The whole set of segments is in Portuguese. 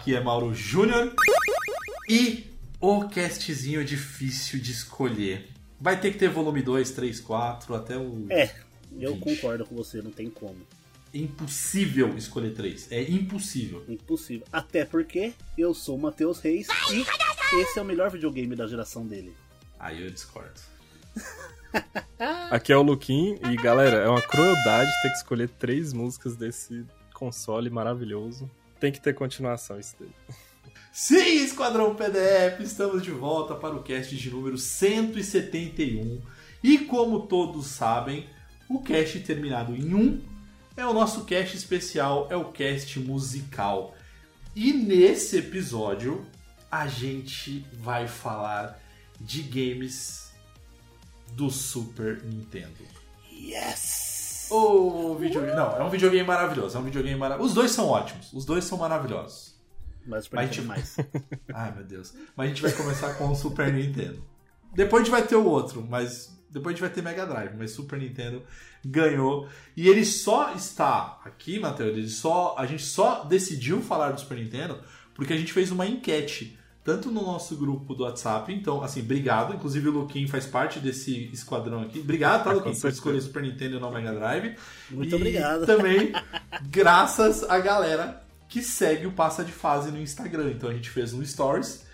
Aqui é Mauro Júnior. E o castzinho é difícil de escolher. Vai ter que ter volume 2, 3, 4, até o. É, eu Gente. concordo com você, não tem como. Impossível escolher 3. É impossível. Impossível. Até porque eu sou o Matheus Reis e esse é o melhor videogame da geração dele. Aí eu discordo. Aqui é o Luquim e galera, é uma crueldade ter que escolher três músicas desse console maravilhoso. Tem que ter continuação isso daí. Sim, Esquadrão PDF, estamos de volta para o cast de número 171. E como todos sabem, o cast terminado em 1 é o nosso cast especial, é o cast musical. E nesse episódio a gente vai falar de games do Super Nintendo. Yes! O videogame, não, é um videogame maravilhoso, é um videogame maravilhoso. Os dois são ótimos, os dois são maravilhosos. Mas o Super Mas Nintendo tipo- mais. Ai, meu Deus. Mas a gente vai começar com o Super Nintendo. Depois a gente vai ter o outro, mas depois a gente vai ter Mega Drive, mas Super Nintendo ganhou. E ele só está aqui, Matheus, ele só a gente só decidiu falar do Super Nintendo porque a gente fez uma enquete tanto no nosso grupo do WhatsApp, então, assim, obrigado. Inclusive o Luquim faz parte desse esquadrão aqui. Obrigado, tá, Ah, Luquim, por escolher Super Nintendo e não Mega Drive. Muito E obrigado. Também, graças à galera que segue o Passa de Fase no Instagram. Então a gente fez um Stories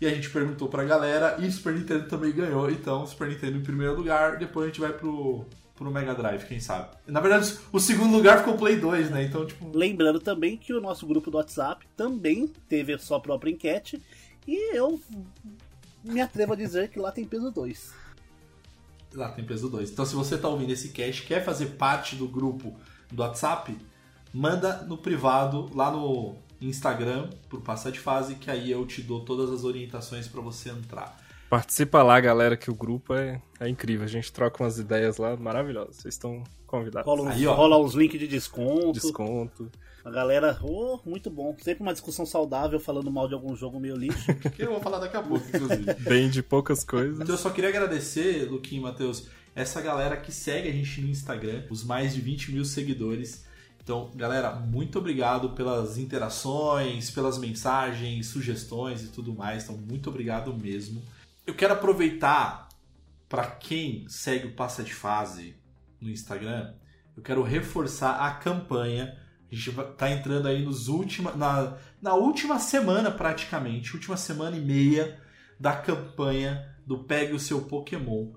e a gente perguntou pra galera e o Super Nintendo também ganhou. Então, Super Nintendo em primeiro lugar, depois a gente vai pro, pro Mega Drive, quem sabe. Na verdade, o segundo lugar ficou o Play 2, né? Então, tipo, Lembrando também que o nosso grupo do WhatsApp também teve a sua própria enquete e eu me atrevo a dizer que lá tem peso 2. lá tem peso 2. Então, se você tá ouvindo esse cast quer fazer parte do grupo do WhatsApp, manda no privado, lá no Instagram, pro Passar de Fase, que aí eu te dou todas as orientações pra você entrar. Participa lá, galera, que o grupo é, é incrível. A gente troca umas ideias lá maravilhosas. Vocês estão convidados. Rola uns, Aí, ó. rola uns links de desconto. Desconto. A galera, oh, muito bom. Sempre uma discussão saudável falando mal de algum jogo meio lixo. Que eu vou falar daqui a pouco, inclusive. Bem de poucas coisas. Então eu só queria agradecer, Luquinho e Matheus, essa galera que segue a gente no Instagram, os mais de 20 mil seguidores. Então, galera, muito obrigado pelas interações, pelas mensagens, sugestões e tudo mais. Então, muito obrigado mesmo. Eu quero aproveitar para quem segue o Passa de Fase no Instagram, eu quero reforçar a campanha. A gente tá entrando aí nos última, na, na última semana praticamente, última semana e meia da campanha do Pegue o seu Pokémon.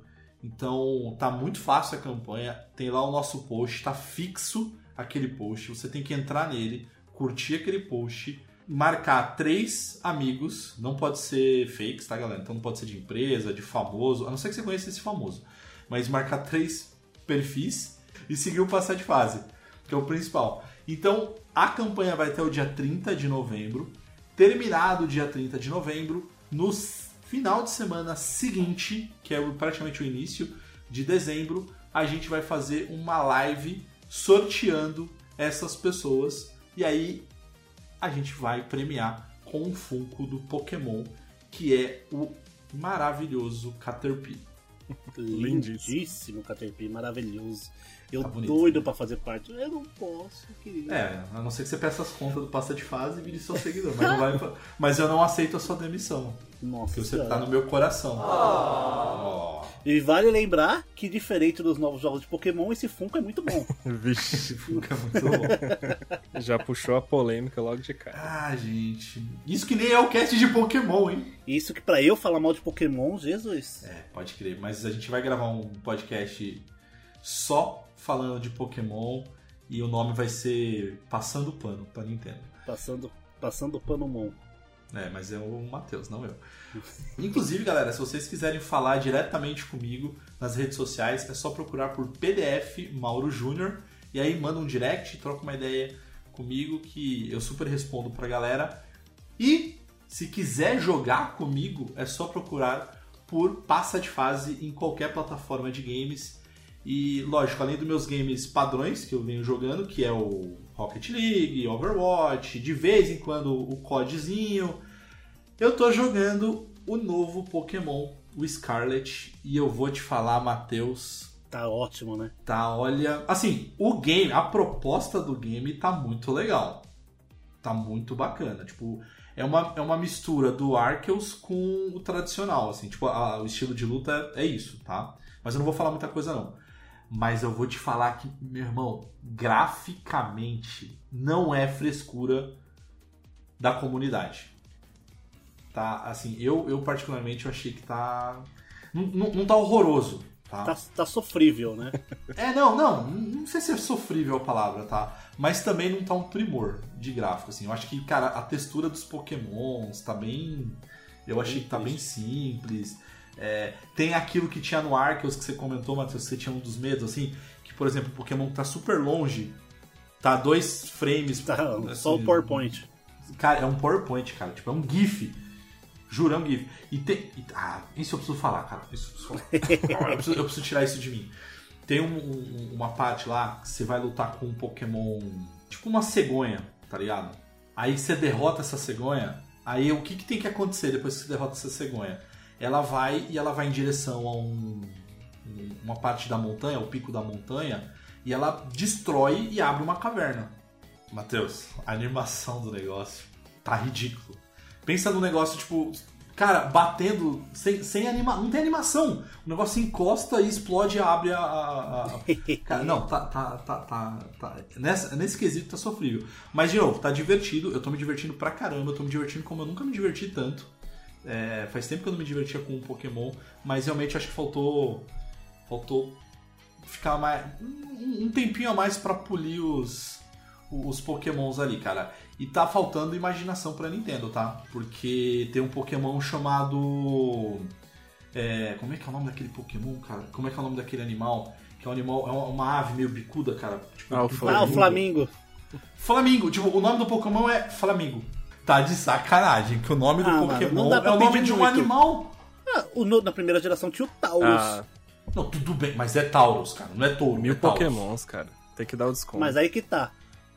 Então tá muito fácil a campanha, tem lá o nosso post, tá fixo aquele post, você tem que entrar nele, curtir aquele post, marcar três amigos, não pode ser fakes, tá galera? Então não pode ser de empresa, de famoso, a não ser que você conheça esse famoso, mas marcar três perfis e seguir o passar de fase, que é o principal. Então a campanha vai até o dia 30 de novembro, terminado o dia 30 de novembro, no final de semana seguinte, que é praticamente o início de dezembro, a gente vai fazer uma live sorteando essas pessoas e aí a gente vai premiar com um Funko do Pokémon que é o maravilhoso Caterpie. Lindíssimo. Lindíssimo Caterpie, maravilhoso. Eu Tá doido pra fazer parte. Eu não posso, querido. É, a não ser que você peça as contas do passa de fase e vire seu seguidor. Mas, não vai, mas eu não aceito a sua demissão. Nossa Porque você Senhora. tá no meu coração. Ó. E vale lembrar que, diferente dos novos jogos de Pokémon, esse Funko é muito bom. Vixe, Esse Funko é muito bom. já puxou a polêmica logo de cara. Ah, gente. Isso que nem é o cast de Pokémon, hein? Isso que pra eu falar mal de Pokémon, Jesus. É, pode crer. Mas a gente vai gravar um podcast só falando de Pokémon e o nome vai ser Passando Pano pra Nintendo. Passando, passando pano mon. É, mas é o Matheus, não eu. Inclusive, galera, se vocês quiserem falar diretamente comigo nas redes sociais, é só procurar por PDF Mauro Júnior e aí manda um direct, troca uma ideia comigo que eu super respondo pra galera. E se quiser jogar comigo, é só procurar por Passa de Fase em qualquer plataforma de games. E, lógico, além dos meus games padrões que eu venho jogando, que é o Rocket League, Overwatch, de vez em quando o CODzinho, eu tô jogando o novo Pokémon, o Scarlet, e eu vou te falar, Matheus, Tá ótimo, né? tá, olha, assim, o game, a proposta do game tá muito legal. Tá muito bacana, tipo, é uma, é uma mistura do Arceus com o tradicional, assim, tipo, a- o estilo de luta é isso, tá? Mas eu não vou falar muita coisa não. Mas eu vou te falar que, meu irmão, graficamente não é frescura da comunidade. Tá, assim, eu, eu particularmente eu achei que tá. Não, não, não tá horroroso, Tá, tá sofrível, né? é, não, não, não sei se é sofrível a palavra, tá? Mas também não tá um primor de gráfico, assim. Eu acho que, cara, a textura dos pokémons tá bem... Eu achei que tá bem simples. É, tem aquilo que tinha no Arceus que você comentou, Matheus, você tinha um dos medos, assim, que, por exemplo, o Pokémon que tá super longe, tá dois frames... Tá, assim, só o PowerPoint. Cara, é um PowerPoint, cara. Tipo, é um GIF. Juro, é um GIF. E tem. e- ah, isso eu preciso falar, cara. Isso eu preciso falar. eu, preciso, eu preciso tirar isso de mim. Tem um- um- uma parte lá que você vai lutar com um Pokémon. Tipo uma cegonha, tá ligado? Aí você derrota essa cegonha. Aí o que, que tem que acontecer depois que você derrota essa cegonha? Ela vai e ela vai em direção a um, um- uma parte da montanha, o pico da montanha, e ela destrói e abre uma caverna. Matheus, a animação do negócio tá ridículo. Pensa no negócio, tipo, cara, batendo sem, sem anima, não tem animação. O negócio encosta e explode e abre a. a- a- Cara, não, tá, tá, tá, tá, tá- Nessa, nesse quesito tá sofrível. Mas, de novo, tá divertido. Eu tô me divertindo pra caramba. Eu tô me divertindo como eu nunca me diverti tanto. É, faz tempo que eu não me divertia com um Pokémon, mas realmente acho que faltou. Faltou ficar mais. Um, um tempinho a mais pra polir os, os Pokémons ali, cara. E tá faltando imaginação pra Nintendo, tá? Porque tem um Pokémon chamado. é, como é que é o nome daquele Pokémon, cara? Como é que é o nome daquele animal? Que é um animal. É uma, ave meio bicuda, cara. Tipo, Ah, o Flamingo. Ah, o Flamingo. Flamingo, tipo, o nome do Pokémon é Flamingo. Tá de sacanagem, que o nome do Ah, mano, Pokémon não dá é o nome de um muito. animal. Ah, o no- na primeira geração tinha o Taurus. Ah, Não, tudo bem, mas é Taurus, cara, não é touro. mil é pokémons, cara. Tem que dar o desconto. Mas aí que tá.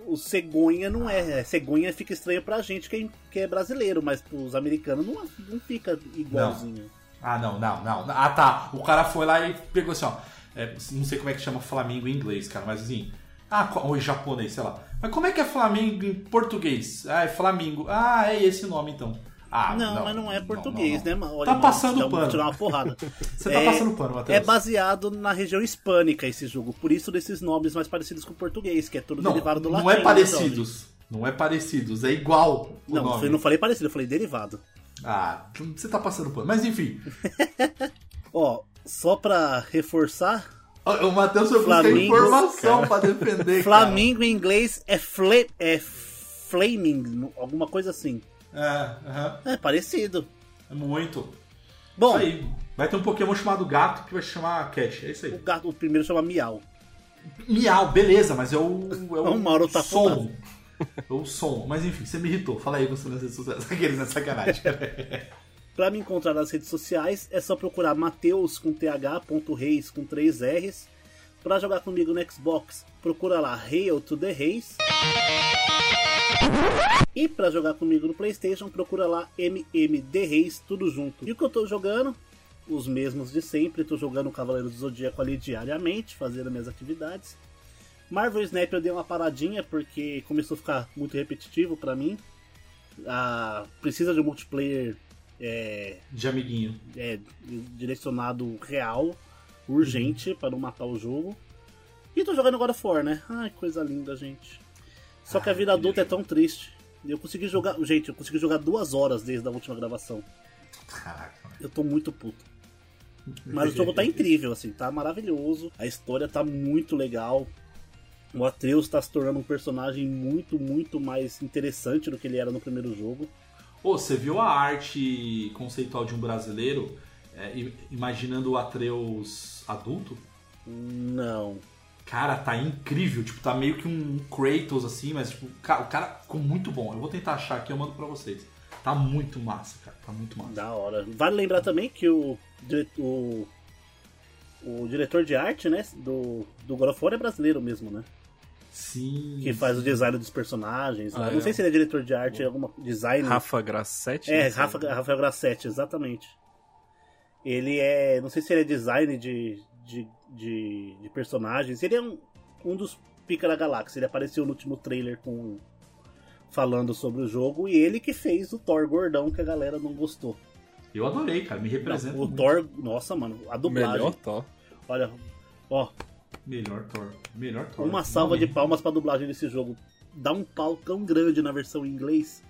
O cegonha não é. Cegonha fica estranho pra gente que é, que é brasileiro, mas pros americanos não, não fica igualzinho. Ah, não, não, não. Ah, tá. O cara foi lá e pegou assim, ó. é, não sei como é que chama Flamingo em inglês, cara, mas assim. Ah, ou em japonês, sei lá. Mas como é que é Flamengo em português? Ah, é Flamingo. Ah, é esse nome então. Ah, não, mas não é português, não, né, não. mano? Olha, Tá mano, passando te dá- pano. dá uma porrada. Você tá passando pano, Matheus. É baseado na região hispânica esse jogo, por isso desses nomes mais parecidos com o português, que é tudo Não, derivado do latim. não é né, parecidos. Não é parecidos, é igual o Não, nome. eu não falei parecido, eu falei derivado. Ah, você tá passando pano. Mas enfim, Ó, só pra reforçar, o Matheus foi buscar informação pra defender. Flamingo em inglês é, fle, é flaming, alguma coisa assim. Cara. É. É parecido. É muito. Bom, Isso aí. Vai ter um Pokémon chamado Gato que vai se chamar Cat. É isso o, aí. gato, o primeiro chama Miau. Miau, beleza, mas é o. É o O Mauro tá som. É o som. Mas enfim, você me irritou. Fala aí você nas redes sociais. Aqueles na sacanagem. Pra me encontrar nas redes sociais é só procurar Mateus com th.reis com 3 R's. Pra jogar comigo no Xbox, procura lá Hail to the Reis. E pra jogar comigo no PlayStation, procura lá MMD Reis, tudo junto. E o que eu tô jogando? Os mesmos de sempre. Tô jogando Cavaleiro do Zodíaco ali diariamente, fazendo minhas atividades. Marvel Snap eu dei uma paradinha porque começou a ficar muito repetitivo pra mim. Ah, precisa de um multiplayer é, De amiguinho. é, direcionado real, urgente, para não matar o jogo. E tô jogando God of War, né? Ai, coisa linda, gente. Só que a Ai, vida adulta é tão triste. Eu consegui jogar. Gente, eu consegui jogar duas horas desde a última gravação. Caraca. Eu tô muito puto. Mas o jogo tá incrível, assim, tá maravilhoso. A história tá muito legal. O Atreus tá se tornando um personagem muito, muito mais interessante do que ele era no primeiro jogo. Ô, você viu a arte conceitual de um brasileiro é, imaginando o Atreus adulto? Não. Cara, tá incrível. Tipo, tá meio que um Kratos assim, mas tipo, ca- o cara ficou muito bom. Eu vou tentar achar aqui, eu mando pra vocês. Tá muito massa, cara. Tá muito massa. Da hora. Vale lembrar também que o, o, o diretor de arte, né, do, do God é brasileiro mesmo, né? Sim. Que faz o design dos personagens. Ah, né? é. Não sei se ele é diretor de arte, é alguma design. Rafa Grassetti? É? Rafa, Rafael Grassetti, exatamente. Ele é. Não sei se ele é design de, de, de, de personagens. Ele é um, um dos Pica da Galáxia. Ele apareceu no último trailer com. Falando sobre o jogo. E ele que fez o Thor gordão que a galera não gostou. Eu adorei, cara. Me Não, representa. o muito. Thor. Nossa, mano, a dublagem. Melhor Thor. Olha. Ó, Melhor Thor. Melhor Thor. uma salva de Realmente. palmas pra dublagem desse jogo. Dá um pau tão grande na versão em inglês.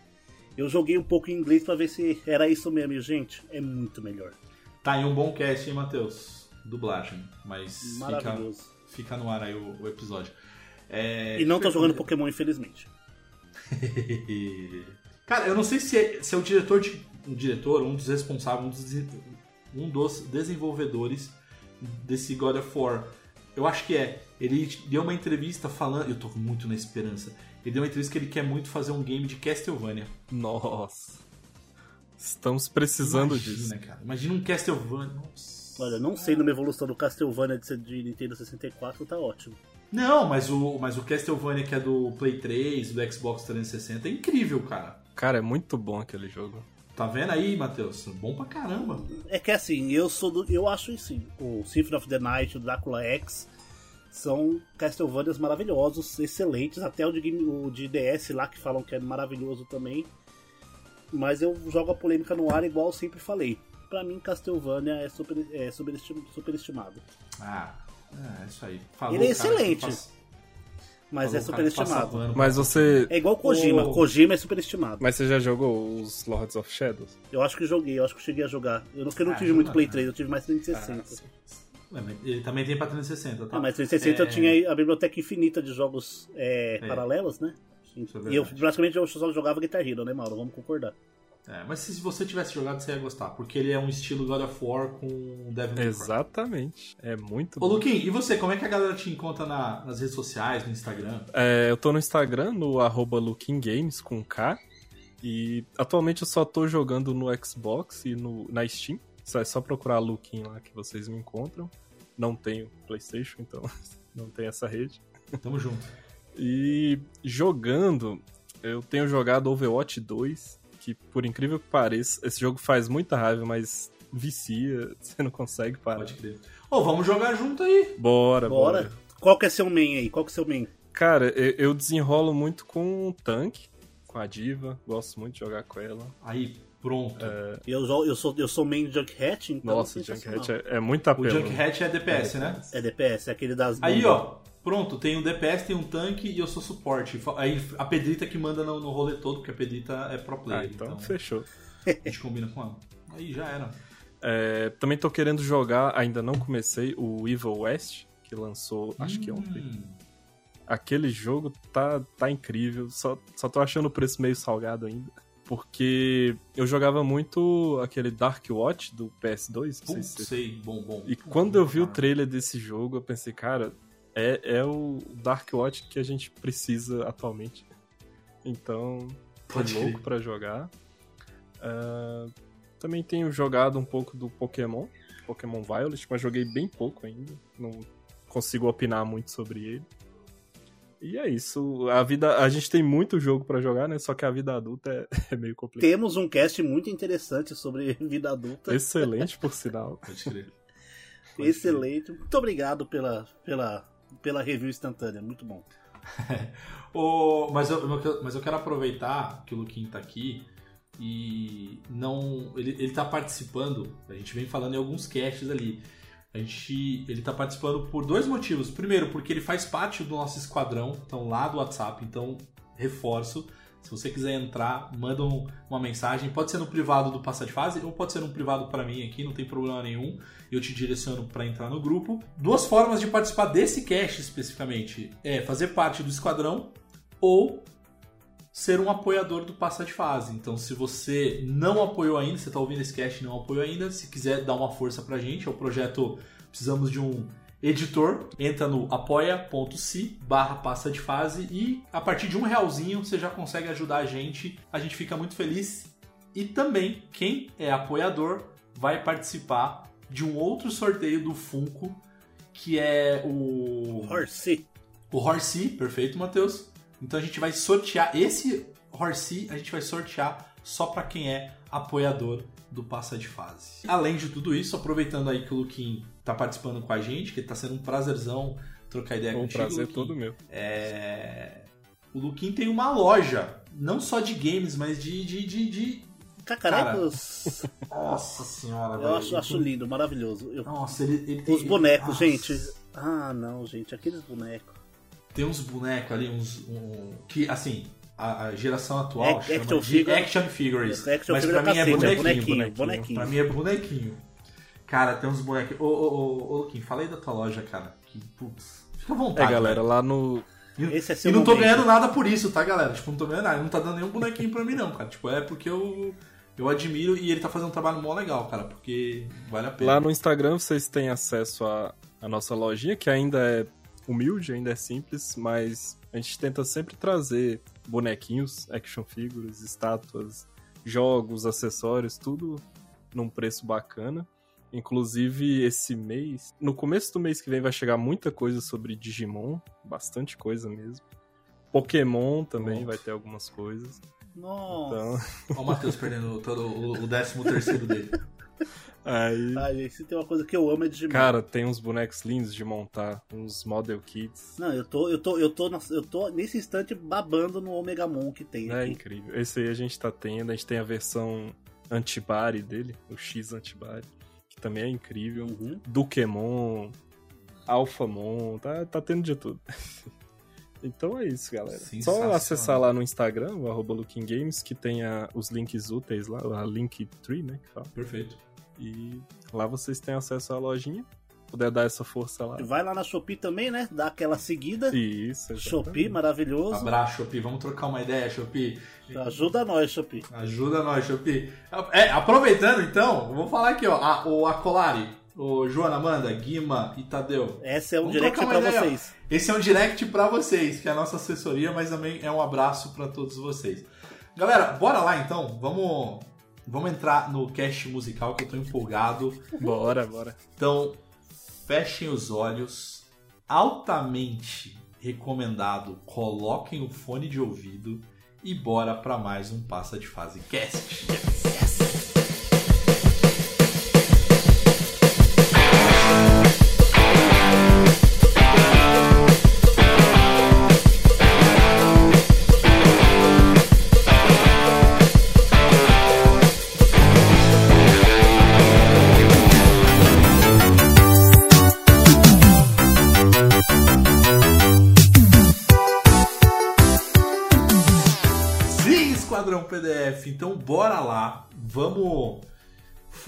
Eu joguei um pouco em inglês pra ver se era isso mesmo. E, gente, é muito melhor. Tá aí um bom cast, hein, Matheus? Dublagem. Mas fica, Maravilhoso. fica no ar aí o, o episódio. É, E não tô jogando Pokémon, infelizmente. Cara, eu não sei se é, se é o diretor de. O diretor, um dos responsáveis, um dos, um dos desenvolvedores desse God of War. Eu acho que é. Ele deu uma entrevista falando. Eu tô muito na esperança. Ele deu uma entrevista que ele quer muito fazer um game de Castlevania. Nossa. Estamos precisando Imagina, disso. cara. Imagina um Castlevania. Nossa. Olha, não sei numa evolução do Castlevania de Nintendo 64, tá ótimo. Não, mas o, mas o Castlevania que é do Play 3, do Xbox 360 é incrível, cara. Cara, é muito bom aquele jogo. Tá vendo aí, Matheus? Bom pra caramba. É que assim, eu sou do, eu acho assim, o Symphony of the Night, o Drácula X são Castlevanias maravilhosos, excelentes, até o de, game- o de DS lá que falam que é maravilhoso também. Mas eu jogo a polêmica no ar igual eu sempre falei. Pra mim, Castlevania é, super, é superestim- superestimado. Ah, é isso aí. Falou Ele é cara excelente. Mas falou é o passa superestimado. Mas você. É igual Kojima. Ô. Kojima é superestimado. Mas você já jogou os Lords of Shadows? Eu acho que joguei, eu acho que cheguei a jogar. Eu não, eu não Ah, tive muito joga, Play né? 3, eu tive mais 360. Ué, mas Ele também tem pra 360, tá? Ah, mas 360 eu É, tinha a biblioteca infinita de jogos é, É. paralelos, né? É e eu praticamente eu só jogava Guitar Hero, né, Mauro? Vamos concordar. É, mas se você tivesse jogado, você ia gostar. Porque ele é um estilo God of War com Devil May Cry. Exatamente. É muito Ô, bom. Luquinho, e você? Como é que a galera te encontra na- nas redes sociais, no Instagram? É, eu tô no Instagram, no arroba com K. E atualmente eu só tô jogando no Xbox e no, na Steam. Só- É só procurar Looking lá que vocês me encontram. Não tenho Playstation, então não tem essa rede. Tamo junto. E jogando, eu tenho jogado Overwatch 2, que por incrível que pareça, esse jogo faz muita raiva, mas vicia, você não consegue parar. Pode crer. Ô, vamos jogar junto aí. Bora, bora. Bora. Qual que é seu main aí? Qual que é seu main? Cara, eu eu desenrolo muito com o tanque, com a diva, gosto muito de jogar com ela. Aí, pronto. Eu, jo- eu, sou, eu sou main Junkrat, então. Nossa, o sensacional. Junkrat é, é muito o apelão. Junkrat é DPS, né? É DPS, é aquele das. Aí, ó, pronto, tem um DPS, tem um tanque e eu sou suporte. Aí a Pedrita que manda no, no rolê todo, porque a Pedrita é pro player. Ah, então, então fechou. a gente combina com ela. Aí já era. É, também tô querendo jogar, ainda não comecei, o Evil West, que lançou, acho que ontem. Hum, Aquele jogo tá, tá incrível, só, só tô achando o preço meio salgado ainda. Porque eu jogava muito aquele Dark Watch do PS2, não sei se sei, bom, bom. E quando eu vi o Cara, trailer desse jogo, eu pensei, cara, é, é o Dark Watch que a gente precisa atualmente. Então, tô Pode louco crer. pra jogar. Ah, também tenho jogado um pouco do Pokémon, Pokémon Violet, mas joguei bem pouco ainda. Não consigo opinar muito sobre ele. E é isso. A vida, a gente tem muito jogo pra jogar, né? Só que a vida adulta é, é meio complicada. Temos um cast muito interessante sobre vida adulta. Excelente, por sinal. Pode crer. Pode Excelente. Muito obrigado pela, pela, pela review instantânea. Muito bom. O- mas, eu, mas eu quero aproveitar que o Luquinho tá aqui e não. Ele, ele tá participando, a gente vem falando em alguns casts ali. A gente, ele tá participando por dois motivos. Primeiro, porque ele faz parte do nosso esquadrão, então lá do WhatsApp, então reforço. Se você quiser entrar, manda um- uma mensagem. Pode ser no privado do Passa de Fase ou pode ser no privado para mim aqui, não tem problema nenhum. Eu te direciono para entrar no grupo. Duas formas de participar desse cast especificamente: é fazer parte do esquadrão ou ser um apoiador do Passa de Fase. Então, se você não apoiou ainda, você está ouvindo esse cast e não apoiou ainda, se quiser dar uma força pra gente, é o projeto Precisamos de um editor, entra no apoia.se barra passa de fase e a partir de um realzinho você já consegue ajudar a gente. A gente fica muito feliz. E também, quem é apoiador vai participar de um outro sorteio do Funko, que é o Horsey. o Horsey, perfeito, Matheus. Então a gente vai sortear esse Horsey, a gente vai sortear só para quem é apoiador do Passa de Fase. Além de tudo isso, aproveitando aí que o Luquim tá participando com a gente, que tá sendo um prazerzão trocar ideia Um contigo. prazer Luquim. todo meu. É... O Luquim tem uma loja, não só de games, mas de. de, de, de- Cacarecos. Nossa senhora, Eu velho. acho, acho lindo, maravilhoso. Eu- Nossa, ele, ele tem. Os bonecos, Nossa. gente. Ah, não, gente. Aqueles bonecos. Tem uns bonecos ali, uns. um- que, assim, a, a geração atual chama action de figure. action figures. Action mas pra é mim é cacete, é bonequinho. bonequinho, bonequinho. bonequinho. Pra mim é bonequinho. Cara, tem uns bonequinhos. Ô, ô, ô, ô, Luquinho, fala aí da tua loja, cara. Que, putz, fica à É, vontade. galera, velho. lá no. E, Esse é e seu não tô momento. ganhando nada por isso, tá, galera? Tipo, não tô ganhando nada. Ele não tá dando nenhum bonequinho pra mim, não, cara. Tipo, é porque eu. Eu admiro e ele tá fazendo um trabalho mó legal, cara, porque vale a pena. Lá no Instagram vocês têm acesso à, à nossa lojinha, que ainda é humilde, ainda é simples, mas a gente tenta sempre trazer bonequinhos, action figures, estátuas, jogos, acessórios, tudo num preço bacana. Inclusive, esse mês, no começo do mês que vem, vai chegar muita coisa sobre Digimon, bastante coisa mesmo. Pokémon também Pronto. vai ter algumas coisas. Nossa. Então, Ó o Matheus perdendo todo o, o décimo terceiro dele. aí. Ai, gente, se tem uma coisa que eu amo é Digimon. Cara, tem uns bonecos lindos de montar, uns model kits. Não, eu tô, eu tô, eu tô, eu tô nesse instante babando no Omega Mon que tem É aqui. incrível. Esse aí a gente tá tendo, a gente tem a versão antibari dele, o X antibari, que também é incrível. Uhum. Dukemon, Alphamon, tá, tá tendo de tudo. então é isso, galera. Só acessar lá no Instagram, o arroba Looking Games, que tem a- os links úteis lá, a Linktree, né, que fala. Perfeito. E lá vocês têm acesso à lojinha, puder dar essa força lá. Vai lá na Shopee também, né? Dá aquela seguida. Isso, exatamente. Shopee, maravilhoso. Abraço, Shopee. Vamos trocar uma ideia, Shopee. Ajuda nós, Shopee. Ajuda nós, Shopee. É, aproveitando então, vou falar aqui, ó. A, o Acolari, o Joana Amanda, Guima e Tadeu. Essa é um Vamos direct ó. vocês. Esse é um direct pra vocês, que é a nossa assessoria, mas também é um abraço pra todos vocês. Galera, bora lá então. Vamos, vamos entrar no cast musical que eu tô empolgado. Bora, bora. Então, fechem os olhos. Altamente recomendado, coloquem o fone de ouvido e bora pra mais um Passa de Fase Cast. Sim,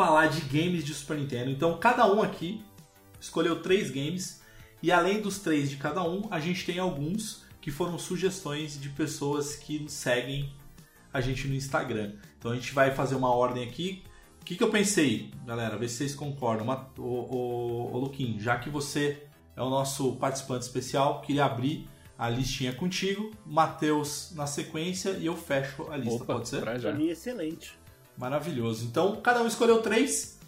falar de games de Super Nintendo. Então cada um aqui escolheu três games e além dos três de cada um, a gente tem alguns que foram sugestões de pessoas que seguem a gente no Instagram. Então a gente vai fazer uma ordem aqui. O que, que eu pensei, galera? Vê se vocês concordam. Uma, o, o, o Luquim, já que você é o nosso participante especial, queria abrir a listinha contigo, Matheus na sequência e eu fecho a lista, Opa, pode ser? pra já. Pra mim, excelente. Maravilhoso. Então, cada um escolheu três.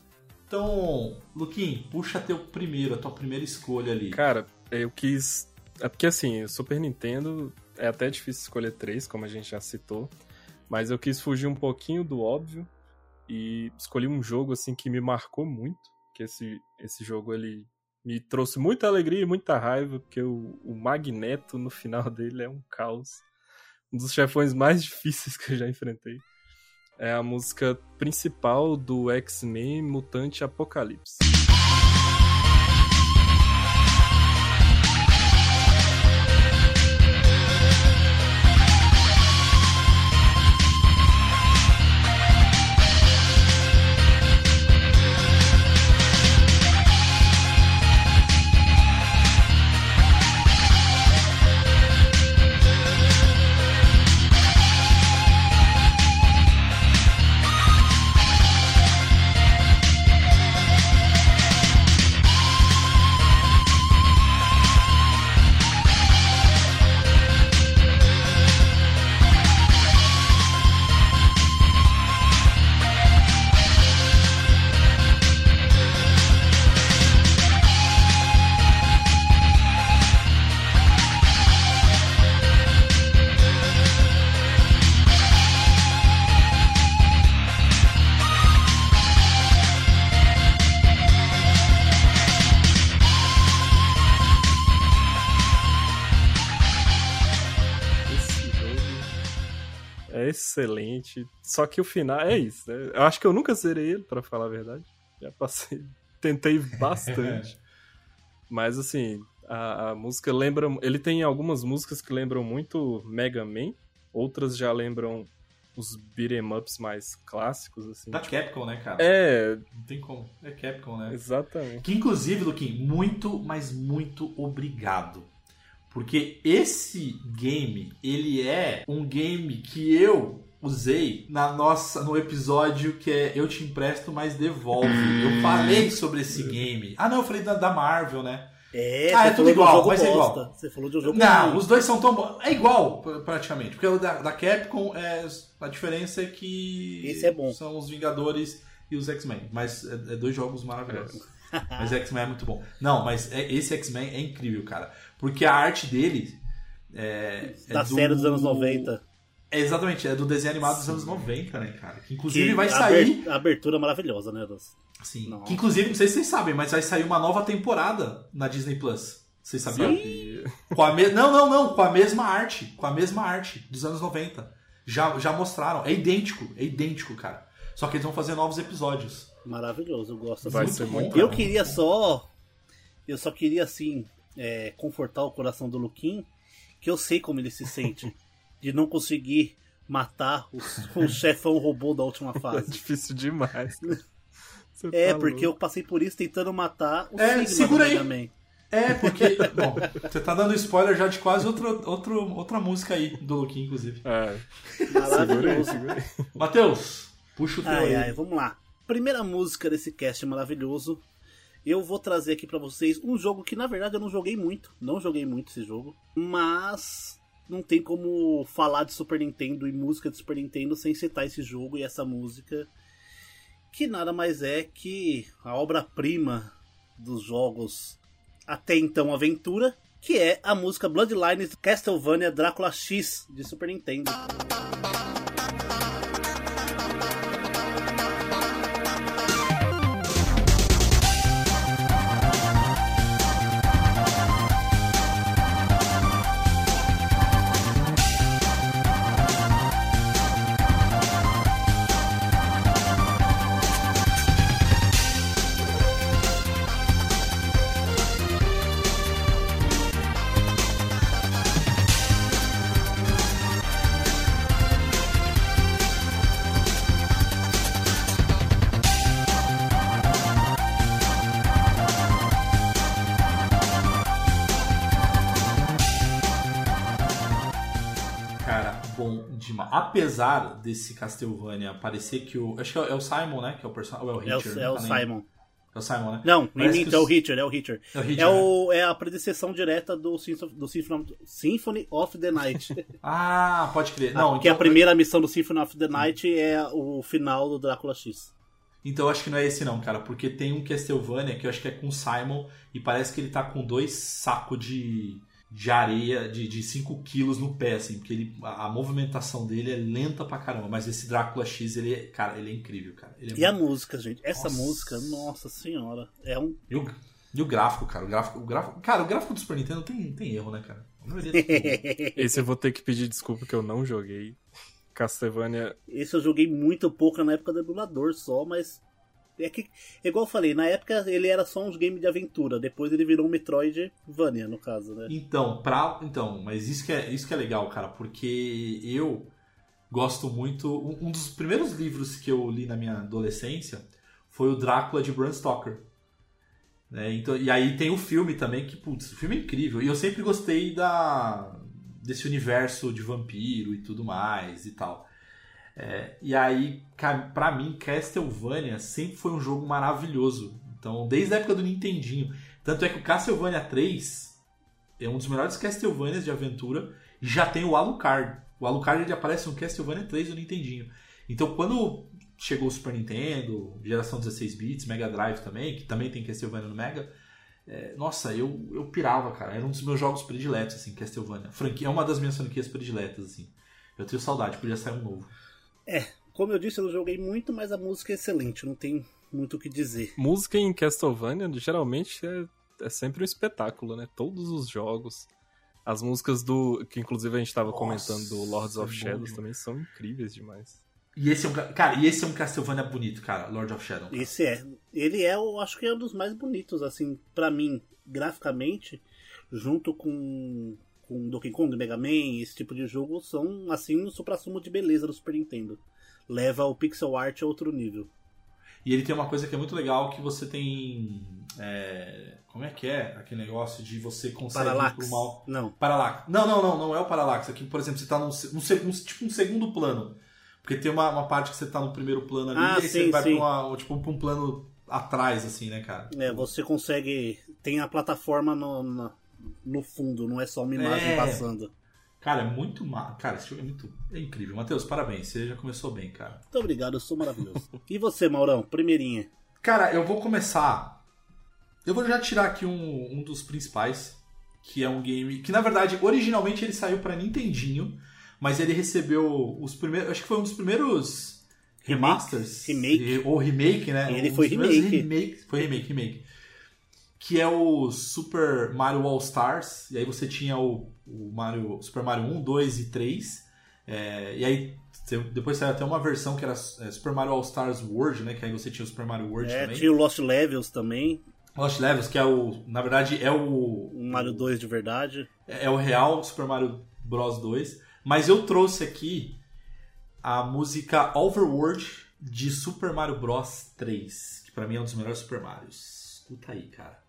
Então, Luquim, puxa teu primeiro, a tua primeira escolha ali. Cara, eu quis É porque assim, Super Nintendo é até difícil escolher três, como a gente já citou. Mas eu quis fugir um pouquinho do óbvio e escolhi um jogo assim que me marcou muito. Que esse, esse jogo ele me trouxe muita alegria e muita raiva, porque o, o Magneto no final dele é um caos. Um dos chefões mais difíceis que eu já enfrentei. É a música principal do X-Men Mutante Apocalipse. Só que o final é isso, né? Eu acho que eu nunca zerei ele, pra falar a verdade. Já passei. Tentei bastante. Mas assim, a, a música lembra. Ele tem algumas músicas que lembram muito Mega Man, outras já lembram os beat'em ups mais clássicos, assim. Da Capcom, né, cara? É, Não tem como. É Capcom, né? exatamente. Que inclusive, Luquim, muito, mas muito obrigado. Porque esse game, ele é um game que eu usei na nossa no episódio que é Eu te empresto, mas devolve. Eu falei sobre esse game. Ah, não, eu falei da, da Marvel, né? É, Ah, é tudo igual, mas é bosta. igual. Você falou de um jogo Não, ruim. os dois são tão bons. É igual, pr- praticamente. Porque o da, da Capcom, é, a diferença é que Esse é bom. são os Vingadores e os X-Men. Mas é, é dois jogos maravilhosos. mas X-Men é muito bom. Não, mas é- esse X-Men é incrível, cara. Porque a arte dele é. é Da do- série dos anos 90. É, exatamente, é do desenho animado dos anos 90, né, cara? Que inclusive Que vai sair. A abertura maravilhosa, né, Doce? Sim. Nossa. Que inclusive, não sei se vocês sabem, mas vai sair uma nova temporada na Disney Plus. Vocês sabiam? Sabia. Com a me... Não, não, não, com a mesma arte. Com a mesma arte dos anos 90. Já, já mostraram. É idêntico, é idêntico, cara. Só que eles vão fazer novos episódios. Maravilhoso, eu gosto. Vai assim. ser bom, muito. Eu queria só. Eu só queria, assim, é, confortar o coração do Luquim, que eu sei como ele se sente de não conseguir matar o, o chefão robô da última É fase. difícil demais. cara. Você É, tá porque eu passei por isso tentando matar o É, Sigma segura do aí. Mega Man. É, porque. bom, você tá dando spoiler já de quase outro, outro, outra música aí do Luquinho, inclusive. É, segura aí, Maravilhoso. segura. Matheus, puxa o teu Ai, aí. ai, vamos lá. Primeira música desse cast maravilhoso. Eu vou trazer aqui pra vocês um jogo que na verdade eu não joguei muito, não joguei muito esse jogo, mas não tem como falar de Super Nintendo e música de Super Nintendo sem citar esse jogo e essa música, que nada mais é que a obra-prima dos jogos até então aventura, que é a música Bloodlines Castlevania Drácula X de Super Nintendo. Apesar desse Castlevania parecer que o. Acho que é o- é Simon, né? Que é o personagem. Ou é o É o, é o nem- Simon. É o Simon, né? Não, nem minto, é o Hitcher, é o Hitcher. É o Hitcher, É, o, é a predecessão direta do, Symphony- do Symphony, of the Night. Ah, pode crer. Não, que a então- primeira missão do Symphony of the Night é o final do Drácula X. Então eu acho que não é esse não, cara, porque tem um Castlevania que eu acho que é com o Simon e parece que ele tá com dois sacos de, de areia de, de 5 quilos no pé, assim, porque ele, a, a movimentação dele é lenta pra caramba. Mas esse Drácula X, ele é, cara, ele é incrível, cara. Ele é E a muito- música, gente? Essa Nossa. música, nossa senhora, é um. e, o, e o gráfico, cara. O gráfico, o gráfico, cara, o gráfico do Super Nintendo tem, tem erro, né, cara? A. Esse eu vou ter que pedir desculpa que eu não joguei. Castlevania. Esse eu joguei muito pouco na época do emulador só, mas. É que, igual eu falei, na época ele era só uns games de aventura, depois ele virou um Metroidvania, no caso, né? Então, pra, então, mas isso que, é, isso que é legal, cara, porque eu gosto muito. Um, um dos primeiros livros que eu li na minha adolescência foi o Drácula de Bram Stoker. né? então, e aí tem o filme também, que, putz, o filme é incrível. E eu sempre gostei da, desse universo de vampiro e tudo mais e tal. É, e aí, pra mim, Castlevania sempre foi um jogo maravilhoso. Então, desde a época do Nintendinho. Tanto é que o Castlevania 3 é um dos melhores Castlevanias de aventura e já tem o Alucard. O Alucard ele aparece no Castlevania 3 do Nintendinho. Então, quando chegou o Super Nintendo, geração 16 bits, Mega Drive também, que também tem Castlevania no Mega, é, nossa, eu, eu pirava, cara. Era um dos meus jogos prediletos, assim, Castlevania. É uma das minhas franquias prediletas, assim. Eu tenho saudade, podia sair um novo. Como eu disse, eu não joguei muito, mas a música é excelente, não tem muito o que dizer. Música em Castlevania geralmente é, é sempre um espetáculo, né? Todos os jogos. As músicas do. que inclusive a gente tava Nossa, comentando do Lords of é bom Shadows demais. também são incríveis demais. E esse é um, ca- cara, e esse é um Castlevania bonito, cara, Lord of Shadow. cara. Esse é. Ele é, eu acho que é um dos mais bonitos, assim, pra mim, graficamente, junto com, com Donkey Kong, Mega Man, esse tipo de jogo, são, assim, o supra-sumo de beleza do Super Nintendo. Leva o pixel art a outro nível. E ele tem uma coisa que é muito legal, que você tem... é, como é que é aquele negócio de você conseguir Parallax. pro mal... Não. Parallax. Não, não, não, não é o Parallax. Aqui, por exemplo, você tá num, num, um- tipo um segundo plano. Porque tem uma, uma parte que você tá no primeiro plano ali, Ah, e aí você sim, vai sim. pra, uma, tipo, pra um plano atrás, assim, né, cara? É, você consegue. Tem a plataforma no, na- no fundo, não é só uma imagem É. passando. Cara, é muito... Ma... Cara, esse jogo é muito... É incrível. Matheus, parabéns. Você já começou bem, cara. Muito obrigado, eu sou maravilhoso. e você, Maurão? Primeirinha. Cara, eu vou começar. Eu vou já tirar aqui um, um dos principais, que é um game que na verdade originalmente ele saiu pra Nintendinho, mas ele recebeu os primeiros, acho que foi um dos primeiros remasters, Remake. re- ou remake, né? Ele Um foi remake. remake- foi remake, remake. Que é o Super Mario All Stars, e aí você tinha o, o Mario, Super Mario 1, 2 e 3. é, e aí depois saiu até uma versão que era é, Super Mario All Stars World, né? Que aí você tinha o Super Mario World É, também. tinha o Lost Levels também, Lost Levels, que é o. Na verdade, é o. o Mario 2 de verdade. É o real Super Mario Bros 2. Mas eu trouxe aqui a música Overworld de Super Mario Bros 3. Que pra mim é um dos melhores Super Marios. Escuta aí, cara.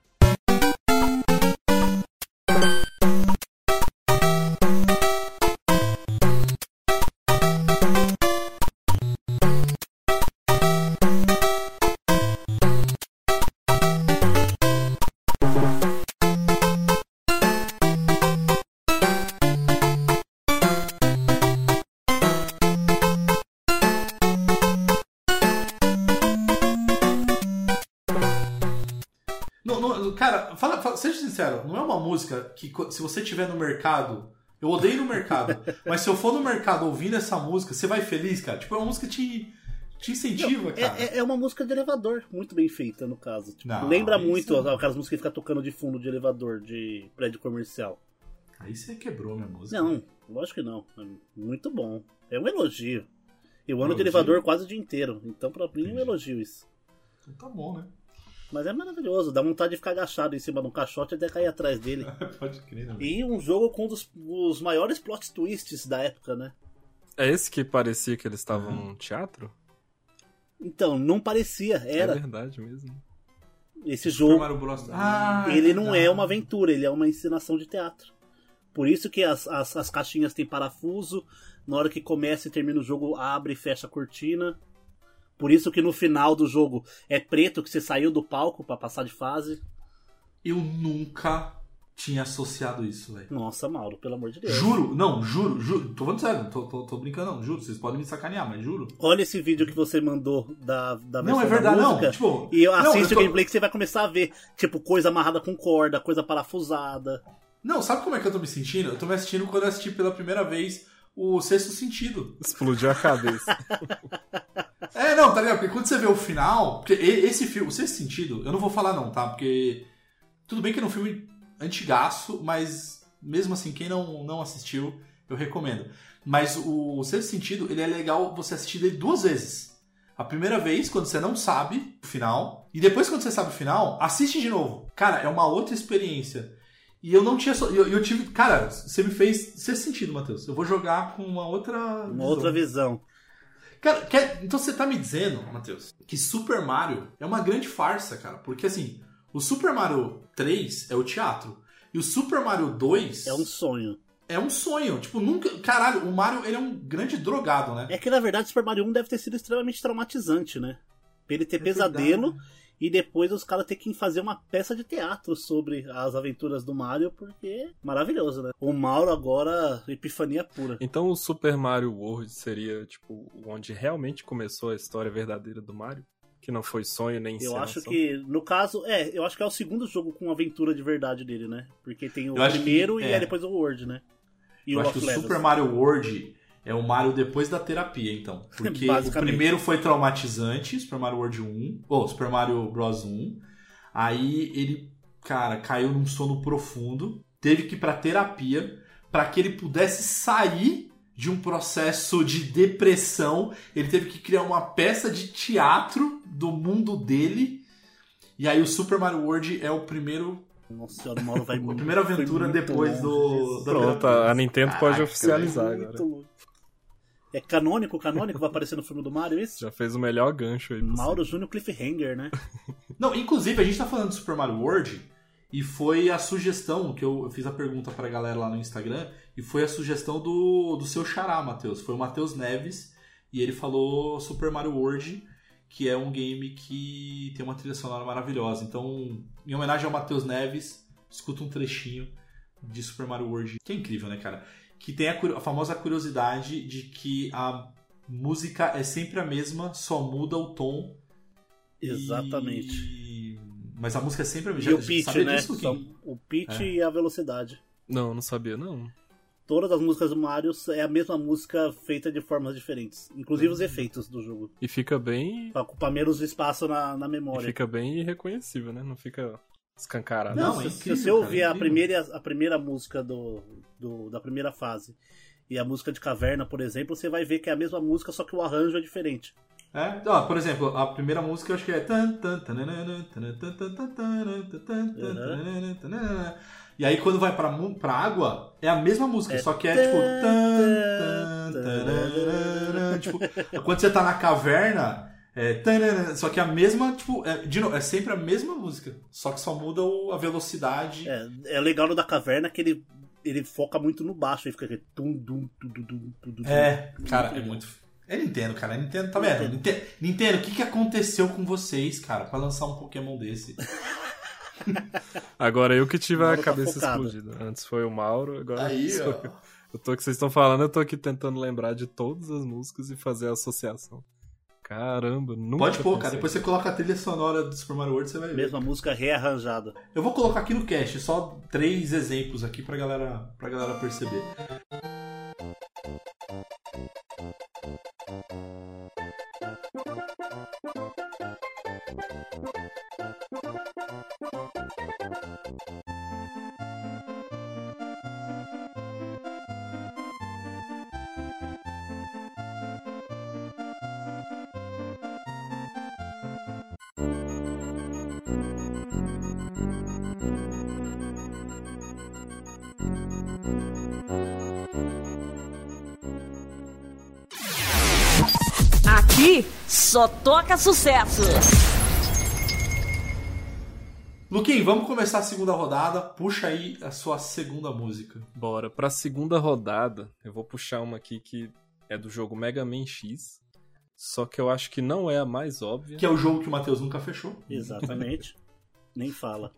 Música que se você tiver no mercado. Eu odeio no mercado, mas se eu for no mercado ouvindo essa música, você vai feliz, cara. Tipo, é uma música que te, te incentiva, cara. É, é- é uma música de elevador, muito bem feita, no caso. Tipo, Não, lembra muito não. aquelas músicas que ficam tocando de fundo de elevador, de prédio comercial. Aí você quebrou minha música. Não, lógico que não. É muito bom. É um elogio. Eu ando de Elogio? elevador quase o dia inteiro, então pra mim é um elogio isso. Então tá bom, né? Mas é maravilhoso, dá vontade de ficar agachado em cima de um caixote até cair atrás dele. Pode crer, né? E um jogo com um dos, os maiores plot twists da época, né? É esse que parecia que eles estavam Uhum. num teatro? Então, não parecia, É era. verdade mesmo. Esse Super jogo, Mario Bros. Ah, ele não é verdade. uma aventura, ele é uma encenação de teatro. Por isso que as, as, as caixinhas têm parafuso, na hora que começa e termina o jogo, abre e fecha a cortina. Por isso que no final do jogo é preto, que você saiu do palco pra passar de fase. Eu nunca tinha associado isso, velho. Nossa, Mauro, pelo amor de Deus. Juro, não, juro, juro. Tô falando sério, tô, tô, tô brincando, não, juro. Vocês podem me sacanear, mas juro. Olha esse vídeo que você mandou da, da Não, é verdade, da não. música. Tipo, E eu não, assisto eu o tô- gameplay que você vai começar a ver, tipo, coisa amarrada com corda, coisa parafusada. Não, sabe como é que eu tô me sentindo? Eu tô me sentindo quando eu assisti pela primeira vez o Sexto Sentido. Explodiu a cabeça. É, não, tá ligado? Porque quando você vê o final. Porque esse filme, o Sexto Sentido, eu não vou falar não, tá? Porque. Tudo bem que é um filme antigaço, mas mesmo assim, quem não, não assistiu, eu recomendo. Mas o, o Sexto Sentido, ele é legal você assistir ele duas vezes. A primeira vez, quando você não sabe o final, e depois, quando você sabe o final, assiste de novo. Cara, é uma outra experiência. E eu não tinha. só- Eu, eu tive. Cara, você me fez Sexto Sentido, Matheus. Eu vou jogar com uma outra. Uma visão. outra visão. Cara, quer- então você tá me dizendo, Matheus, que Super Mario é uma grande farsa, cara. Porque assim, o Super Mario 3 é o teatro. E o Super Mario 2 É um sonho. é um sonho. Tipo, nunca. Caralho, o Mario ele é um grande drogado, né? É que na verdade Super Mario 1 deve ter sido extremamente traumatizante, né? Pra ele ter É pesadelo verdade. E depois os caras ter que fazer uma peça de teatro sobre as aventuras do Mario, porque é maravilhoso, né? O Mauro agora, epifania pura. Então o Super Mario World seria, tipo, onde realmente começou a história verdadeira do Mario? Que não foi sonho nem Eu acho que, no caso, é, eu acho que é o segundo jogo com aventura de verdade dele, né? Porque tem o Eu acho que- primeiro e é. depois o World, né? E Eu o acho Lost que o Levels. Super Mario World é o Mario depois da terapia, então. Porque o primeiro foi traumatizante, Super Mario World 1, ou Super Mario Bros 1. Aí ele, cara, caiu num sono profundo, teve que ir pra terapia para que ele pudesse sair de um processo de depressão. Ele teve que criar uma peça de teatro do mundo dele. E aí o Super Mario World é o primeiro Nossa senhora, o Mauro vai a primeira aventura depois do- longe, da Pronto, terapia. a Nintendo pode Caraca, oficializar Muito agora. longe. É canônico, canônico, vai aparecer no filme do Mario, isso? Já fez o melhor gancho aí. Mauro Júnior Cliffhanger, né? Não, inclusive a gente tá falando do Super Mario World e foi a sugestão que eu, eu fiz a pergunta pra galera lá no Instagram e foi a sugestão do, do seu xará, Matheus. Foi o Matheus Neves e ele falou Super Mario World, que é um game que tem uma trilha sonora maravilhosa. Então, em homenagem ao Matheus Neves, escuta um trechinho de Super Mario World, que é incrível, né, cara? Que tem a, a famosa curiosidade de que a música é sempre a mesma, só muda o tom Exatamente. e- Mas a música é sempre a E mesma. o pitch, né? disso, Luquinha? o pitch É. e a velocidade. Não, não sabia não. Todas as músicas do Mario é a mesma música feita de formas diferentes. Inclusive Uhum. os efeitos do jogo. E fica bem. Pra ocupar menos espaço na, na E memória. fica bem irreconhecível, né? Não fica escancarado. Não, é se, incrível, se você cara, ouvir é a, primeira, a primeira música do, do- da primeira fase e a música de caverna, por exemplo, você vai ver que é a mesma música, só que o arranjo é diferente. É? Ó, por exemplo, a primeira música eu acho que é. E aí quando vai pra, pra água, é a mesma música, É só que é tipo. Tipo, quando você tá na caverna, é. tananana, Só que é a mesma, tipo, é, de novo, é sempre a mesma música. Só que só muda o- a velocidade. É, é legal no da caverna que ele, ele foca muito no baixo, aí fica aquele tum, dum, tum, dum, dum, tum, dum, É, tum. cara, é muito. É Nintendo, cara. É Nintendo, tá vendo? Nintendo, Nintendo, o que, que aconteceu com vocês, cara, pra lançar um Pokémon desse? Agora eu que tive a tá cabeça focado. explodida. Antes foi o Mauro, agora Aí, sou ó. eu. Eu tô que vocês estão falando, eu tô aqui tentando lembrar de todas as músicas e fazer a associação. Caramba, nunca Pode pôr, cara. Depois você coloca a trilha sonora do Super Mario World, você vai ver. Mesma música rearranjada. Eu vou colocar aqui no cast só três exemplos aqui pra galera, pra galera perceber. Só toca sucesso. Luquinho, vamos começar a segunda rodada. Puxa aí a sua segunda música. Bora, pra segunda rodada, eu vou puxar uma aqui que é do jogo Mega Man X. Só que eu acho que não é a mais óbvia. Que é o jogo que o Matheus nunca fechou. Exatamente. Nem fala.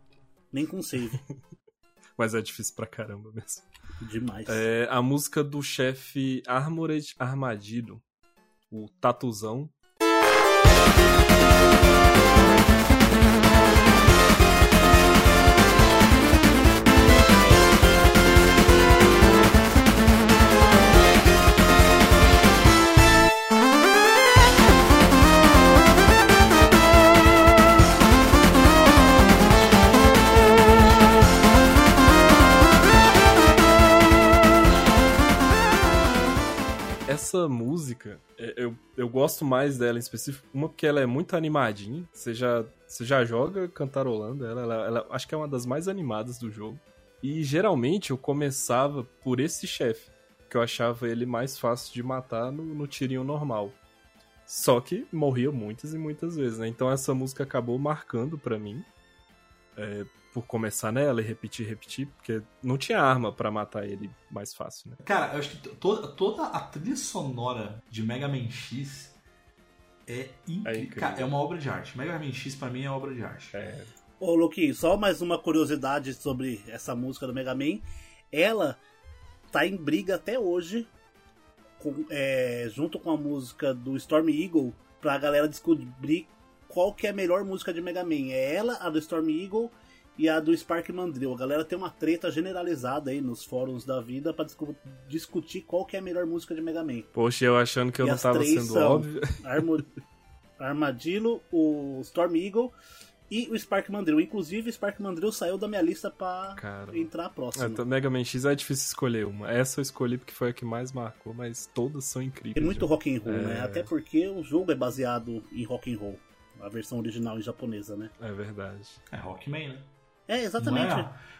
Nem com save. Mas é difícil pra caramba mesmo. Demais. É a música do chefe Armored Armadilho, o Tatuzão essa música eu, eu gosto mais dela em específico, uma porque ela é muito animadinha. Você já, você já joga cantarolando ela, ela, ela, acho que é uma das mais animadas do jogo. E geralmente eu começava por esse chefe, que eu achava ele mais fácil de matar no, no tirinho normal. Só que morria muitas e muitas vezes, né? Então essa música acabou marcando pra mim. é, por começar nela e repetir, repetir, porque não tinha arma pra matar ele mais fácil, né? Cara, eu acho que to- toda, toda a trilha sonora de Mega Man X é É incrível. incrível. Cara, é uma obra de arte. Mega Man X pra mim é obra de arte. É, Ô, Luquinho, só mais uma curiosidade sobre essa música do Mega Man. Ela tá em briga até hoje, com- é, junto com a música do Storm Eagle, pra galera descobrir qual que é a melhor música de Mega Man. É ela, a do Storm Eagle e a do Spark Mandrill. A galera tem uma treta generalizada aí nos fóruns da vida pra discu- discutir qual que é a melhor música de Mega Man. Poxa, eu achando que eu E não as tava três sendo são óbvio. Armo- Armadillo, o Storm Eagle e o Spark Mandrill. Inclusive, o Spark Mandrill saiu da minha lista pra Cara. entrar próximo. É, então, Mega Man X é difícil escolher uma. Essa eu escolhi porque foi a que mais marcou, mas todas são incríveis. Tem muito né? rock and roll, É. né? Até porque o jogo é baseado em rock and roll. A versão original em japonesa, né? É verdade. É Rockman, né? É, exatamente.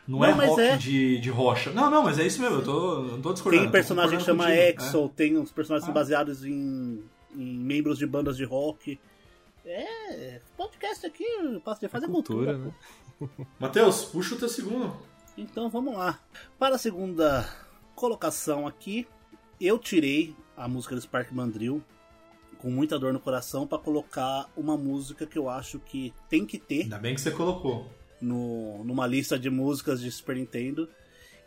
Não é, não Não, é rock é. De, de rocha. Não, não, mas é isso mesmo. Eu tô, não tô discordando. Tem personagem que chama contigo, Exo, tem uns personagens Ah. baseados em, em membros de bandas de rock. É, podcast aqui, passo de fazer cultura, cultura, né? É. Matheus, puxa o teu segundo. Então vamos lá. Para a segunda colocação aqui, eu tirei a música do Spark Mandrill com muita dor no coração para colocar uma música que eu acho que tem que ter Ainda bem que você colocou. No, numa lista de músicas de Super Nintendo.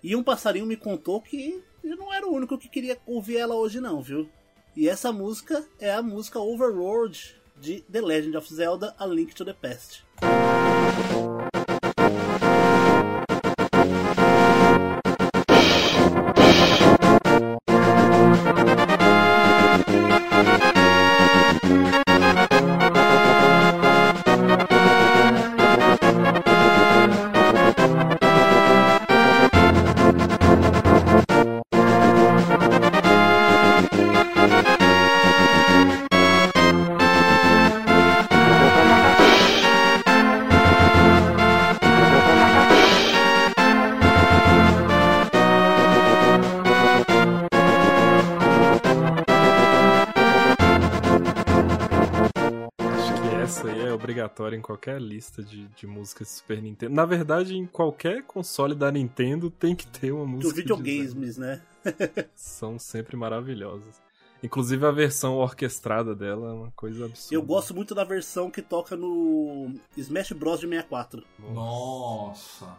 E um passarinho me contou que eu não era o único que queria ouvir ela hoje não, viu? E essa música é a música Overworld de The Legend of Zelda: A Link to the Past. Em qualquer lista de, de músicas de Super Nintendo. Na verdade, em qualquer console da Nintendo tem que ter uma música. De videogames, né? São sempre maravilhosas. Inclusive a versão orquestrada dela é uma coisa absurda. Eu gosto muito da versão que toca no Smash Bros de 64. Nossa.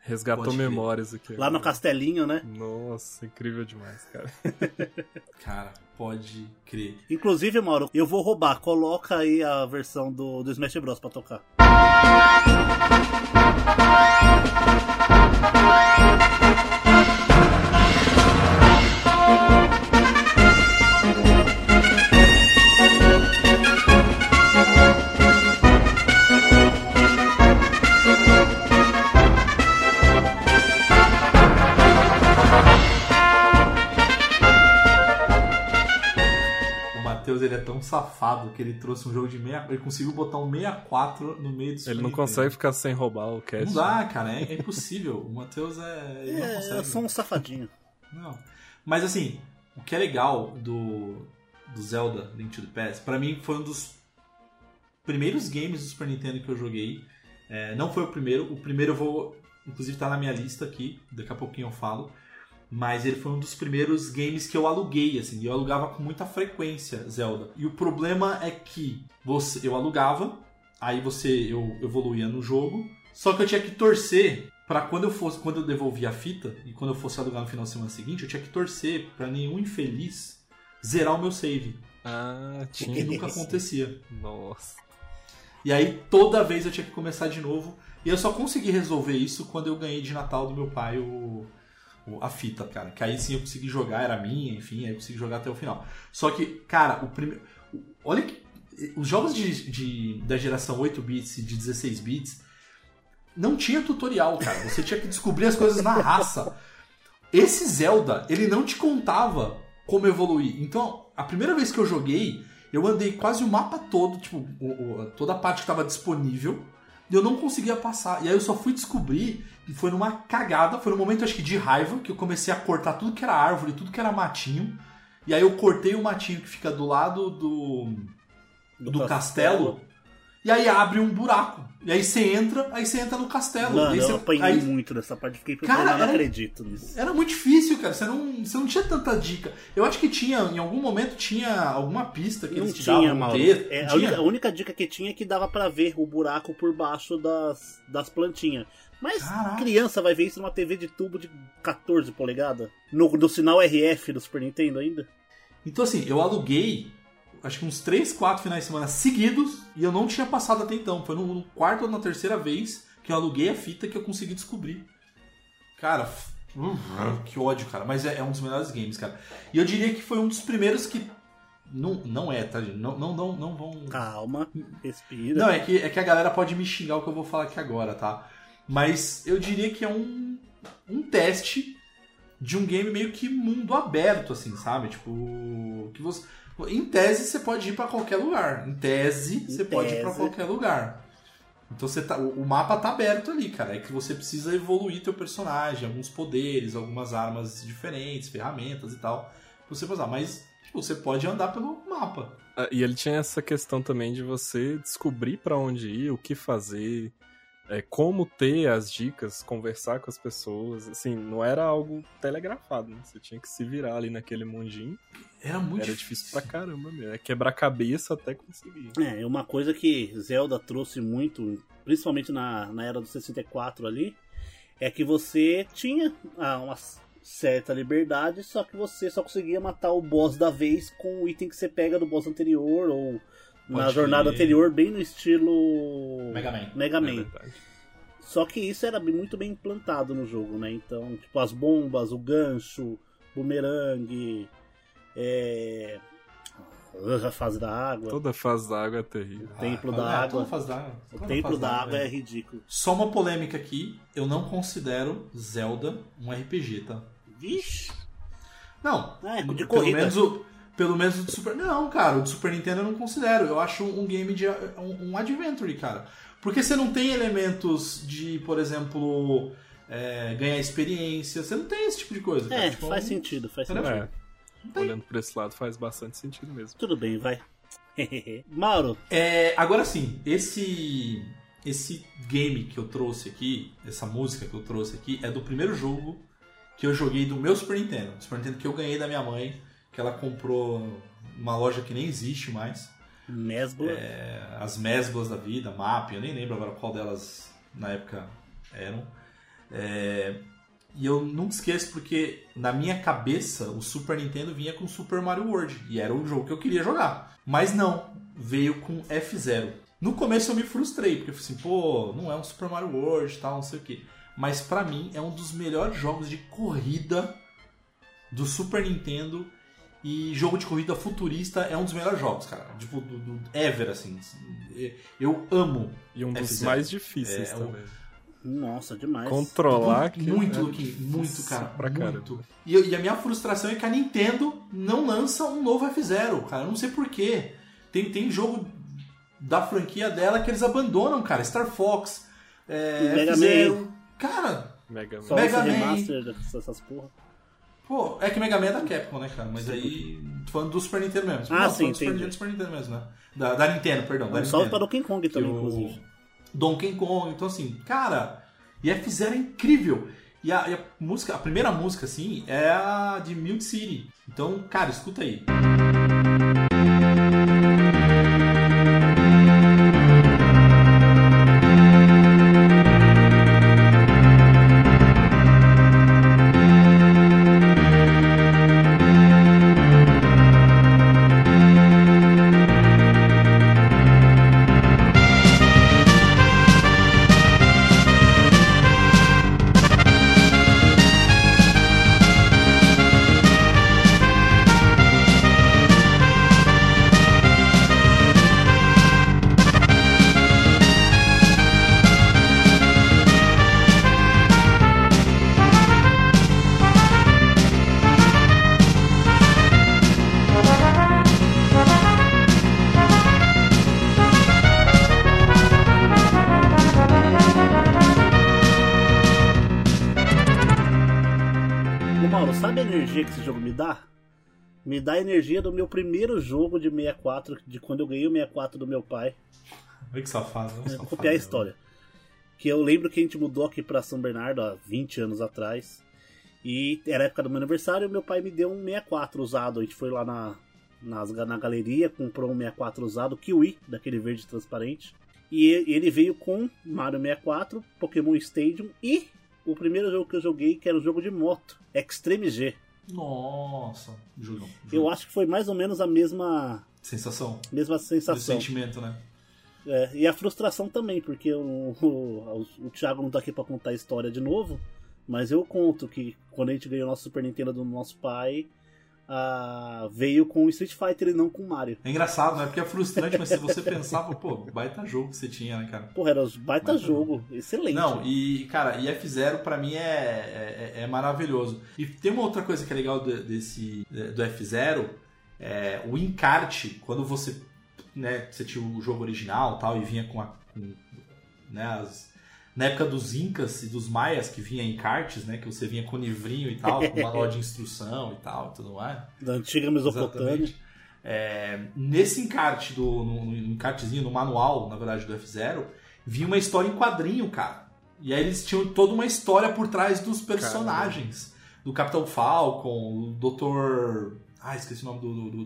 Resgatou Pode memórias aqui. Lá no castelinho, né? Nossa, incrível demais, cara. Cara, pode crer. Inclusive, Mauro, eu vou roubar. Coloca aí a versão do, do Smash Bros pra tocar. O Matheus ele é tão safado que ele trouxe um jogo de 6. Ele conseguiu botar um 64 no meio do Super Ele não consegue ficar sem roubar o cast. Não dá, cara, é, é impossível. O Matheus é. Ele não É, consegue. eu sou um safadinho. Não. Mas assim, o que é legal do, do Zelda Link to the Past, pra mim foi um dos primeiros games do Super Nintendo que eu joguei. É, não foi o primeiro, o primeiro eu vou, inclusive tá na minha lista aqui, daqui a pouquinho eu falo. Mas ele foi um dos primeiros games que eu aluguei, assim, e eu alugava com muita frequência Zelda. E o problema é que você, eu alugava, aí você eu evoluía no jogo, só que eu tinha que torcer Pra quando eu fosse, quando eu devolvia a fita e quando eu fosse alugar no final de semana seguinte, eu tinha que torcer pra nenhum infeliz zerar o meu save, Ah, o que tinha. nunca acontecia. Nossa. E aí toda vez eu tinha que começar de novo, e eu só consegui resolver isso quando eu ganhei de Natal do meu pai o- a fita, cara. Que aí sim eu consegui jogar, era minha, enfim, aí eu consegui jogar até o final. Só que, cara, o primeiro olha que os jogos de, de- da geração 8 bits e de 16 bits não tinha tutorial, cara. Você tinha que descobrir as coisas na raça. Esse Zelda, ele não te contava como evoluir. Então, a primeira vez que eu joguei, eu andei quase o mapa todo, tipo, toda a parte que tava disponível, eu não conseguia passar. E aí eu só fui descobrir que foi numa cagada, foi num momento acho que de raiva, que eu comecei a cortar tudo que era árvore, tudo que era matinho. E aí eu cortei o matinho que fica do lado do, do, castelo. E aí abre um buraco. E aí você entra, aí você entra no castelo. Mano, eu apanhei aí- muito nessa parte. Fiquei Cara, eu não era- acredito nisso. Era muito difícil, cara. Você não, você não tinha tanta dica. Eu acho que tinha, em algum momento, tinha alguma pista que Não eles te tinha, davam, Mauro. texto. É, a, Tinha? única, a única dica que tinha é que dava pra ver o buraco por baixo das, das plantinhas. Mas Caraca. criança vai ver isso numa TV de tubo de 14 polegadas? No, no sinal RF do Super Nintendo ainda? Então, assim, eu aluguei acho que uns 3, 4 finais de semana seguidos e eu não tinha passado até então. Foi no, quarto ou na terceira vez que eu aluguei a fita que eu consegui descobrir. Cara, f- que ódio, cara. Mas é, é um dos melhores games, cara. E eu diria que foi um dos primeiros que. Não, não é, tá, gente? Não, não, não, não vão. Calma, respira. Não, é que, é que a galera pode me xingar o que eu vou falar aqui agora, tá? Mas eu diria que é um, um teste de um game meio que mundo aberto, assim, sabe? Tipo. Que você, em tese você pode ir pra qualquer lugar. Em tese Em você pode ir pra tese. qualquer lugar. Então você tá, o mapa tá aberto ali, cara. É que você precisa evoluir teu personagem, alguns poderes, algumas armas diferentes, ferramentas e tal. Pra você usar. Mas tipo, você pode andar pelo mapa. Ah, E ele tinha essa questão também de você descobrir pra onde ir, o que fazer, é, como ter as dicas, conversar com as pessoas. Assim, não era algo telegrafado, né? Você tinha que se virar ali naquele mundinho. Era muito era difícil pra caramba mesmo. É quebrar cabeça até conseguir. É, uma coisa que Zelda trouxe muito, principalmente na, na era do 64 ali, é que você tinha ah, uma certa liberdade, só que você só conseguia matar o boss da vez com o item que você pega do boss anterior ou na Pode jornada crer. anterior, bem no estilo Mega Man. Mega É Man. verdade. Só que isso era muito bem implantado no jogo, né? Então, tipo, as bombas, o gancho, bumerangue, é... a fase da água, Toda fase da água é terrível. o templo Ah, da é, água. toda fase da água. O Toda templo fase da água é é. ridículo. Só uma polêmica aqui, eu não considero Zelda um RPG, tá? Vixe! Não. Ah, é de pelo corrida. menos o pelo menos o do Super Não, cara, o do Super Nintendo eu não considero. Eu acho um game de um, um adventure, cara. Porque você não tem elementos de, por exemplo, é, ganhar experiência, você não tem esse tipo de coisa. cara. É, Tipo, faz um- sentido, faz sentido. É, olhando por esse lado faz bastante sentido mesmo. Tudo bem, vai. Mauro, É, agora sim, esse esse game que eu trouxe aqui, essa música que eu trouxe aqui, é do primeiro jogo que eu joguei do meu Super Nintendo. Super Nintendo que eu ganhei da minha mãe, que ela comprou numa loja que nem existe mais. Mesbla. É, as Mesblas da vida, MAP, eu nem lembro agora qual delas na época eram. É, e eu nunca esqueço porque na minha cabeça o Super Nintendo vinha com Super Mario World e era o jogo que eu queria jogar. Mas não, veio com F0. No começo eu me frustrei, porque eu falei assim, pô, não é um Super Mario World e tal, não sei o que. Mas pra mim é um dos melhores jogos de corrida do Super Nintendo e jogo de corrida futurista é um dos melhores jogos, cara. Tipo, do, do ever, assim. Eu amo. E um dos F0. mais difíceis É, o- também. Nossa, demais. Controlar que muito, é Luquinho, muito, difícil cara. Pra muito. caramba. E, e a minha frustração é que a Nintendo não lança um novo F0, cara. Eu não sei porquê. Tem, tem jogo da franquia dela que eles abandonam, cara. Star Fox, é, Mega F0. Cara, Mega Man. Só Mega Man. remaster dessas porra. Pô, é que Mega Man é da Capcom, né, cara? Mas aí, tô falando do Super Nintendo mesmo. Ah, Não, sim, do Super. Nintendo, Super Nintendo mesmo, né? Da, da Nintendo, perdão. da salve pra. Donkey Kong também, o- inclusive. Donkey Kong. Então, assim, cara, e F0 é incrível. E a, e a música, a primeira música, assim, é a de Mute City. Então, cara, escuta aí. energia meu primeiro jogo de 64, de quando eu ganhei o 64 do meu pai. Olha que safado. Vou Safado. copiar a história. Que eu lembro que a gente mudou aqui pra São Bernardo há 20 anos atrás. E era a época do meu aniversário e meu pai me deu um 64 usado. A gente foi lá na, nas- na galeria, comprou um 64 usado, Kiwi, daquele verde transparente. E ele veio com Mario 64, Pokémon Stadium e o primeiro jogo que eu joguei, que era um jogo de moto, Extreme G. Nossa, jogão. Eu acho que foi mais ou menos a mesma, Sensação. mesma Do sensação. sentimento, né? É, e a frustração também, porque o, o, o Thiago não tá aqui pra contar a história de novo, mas eu conto que quando a gente ganhou o nosso Super Nintendo do nosso pai, ah, veio com o Street Fighter e não com o Mario. É engraçado, né? Porque é frustrante, mas se você pensava, pô, baita jogo que você tinha, né, cara? Porra, era um baita Baita jogo, excelente. Não, e, cara, e F0 pra mim é, é, é maravilhoso. E tem uma outra coisa que é legal do, desse, do F0, é o encarte, quando você, né, você tinha o jogo original e tal, e vinha com, a, com né, as... Na época dos Incas e dos Maias, que vinha encartes, né? Que você vinha com livrinho e tal, com manual de instrução e tal, e tudo mais. Da antiga Mesopotâmia. É, nesse encarte, do, no, no encartezinho, no manual, na verdade, do F0, vinha uma história em quadrinho, cara. E aí eles tinham toda uma história por trás dos personagens. Do Capitão Falcon, o Dr. Ah, esqueci o nome do. do- do-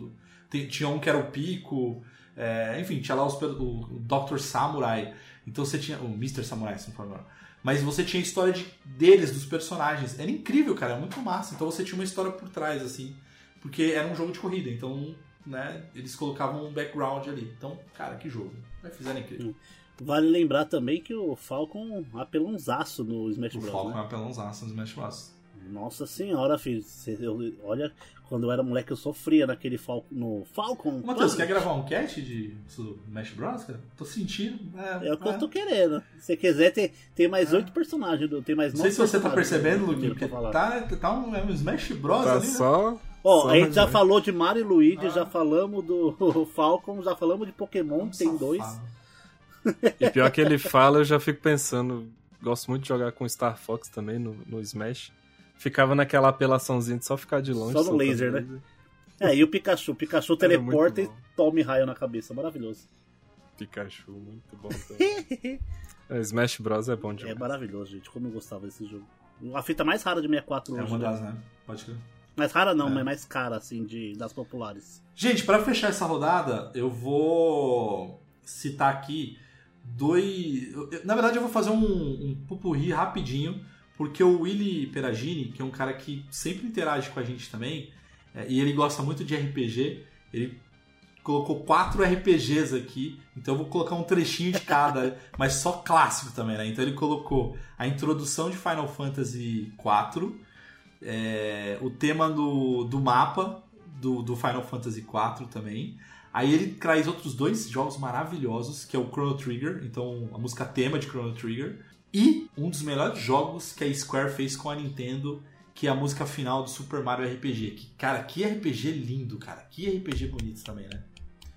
do- tinha um que era o Pico. é, enfim, tinha lá os, o Dr. Samurai. Então você tinha. O Mr. Samurai, se não for engano. Mas você tinha a história de, deles, dos personagens. Era incrível, cara, é muito massa. Então você tinha uma história por trás, assim. Porque era um jogo de corrida, então, né, eles colocavam um background ali. Então, cara, que jogo. Vai fizeram incrível. Vale lembrar também que o Falcon apelãozaço no Smash O Bros. Falcon é né? apelãozaço no Smash Bros. Nossa senhora, filho. Olha, quando eu era moleque eu sofria naquele Falcon. No Falcon. Matheus, quer gravar um cast de Smash Bros, cara? Tô sentindo. É, É o que é. eu tô querendo. Se quiser, tem, tem mais É. oito personagens. Tem mais Não sei se você tá percebendo, do- Luquinho, do- porque tá, tá um, é um Smash Bros Tá ali, né? só. Ó, só a gente já falou de Mario e Luigi, Ah. já falamos do Falcon, já falamos de Pokémon, tem Safado. dois. E pior que ele fala, eu já fico pensando. Gosto muito de jogar com Star Fox também no, no Smash. Ficava naquela apelaçãozinha de só ficar de longe. Só no laser, né? É, e o Pikachu. Pikachu teleporta e tome raio na cabeça. Maravilhoso. Pikachu, muito bom também. É, Smash Bros é bom É demais. maravilhoso, gente. Como eu gostava desse jogo. A fita mais rara de 64 É hoje. uma né? das, né? Pode crer. Mais rara não, É. mas mais cara, assim, de, das populares. Gente, pra fechar essa rodada, eu vou citar aqui dois. eu- eu- Na verdade, eu vou fazer um, um pupurri rapidinho, porque o Willy Peragini, que é um cara que sempre interage com a gente também, é, e ele gosta muito de RPG, ele colocou quatro RPGs aqui, então eu vou colocar um trechinho de cada, mas só clássico também, né? Então ele colocou a introdução de Final Fantasy IV, é, o tema do, do mapa do, do Final Fantasy IV também. Aí ele traz outros dois jogos maravilhosos, que é o Chrono Trigger, então a música tema de Chrono Trigger, e um dos melhores jogos que a Square fez com a Nintendo, que é a música final do Super Mario RPG. Que, cara, que RPG lindo, cara. Que RPG bonito também, né?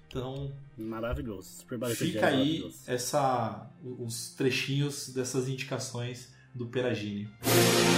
Então. Maravilhoso. Super Mario fica RPG é Fica aí essa, os trechinhos dessas indicações do Peragini. Música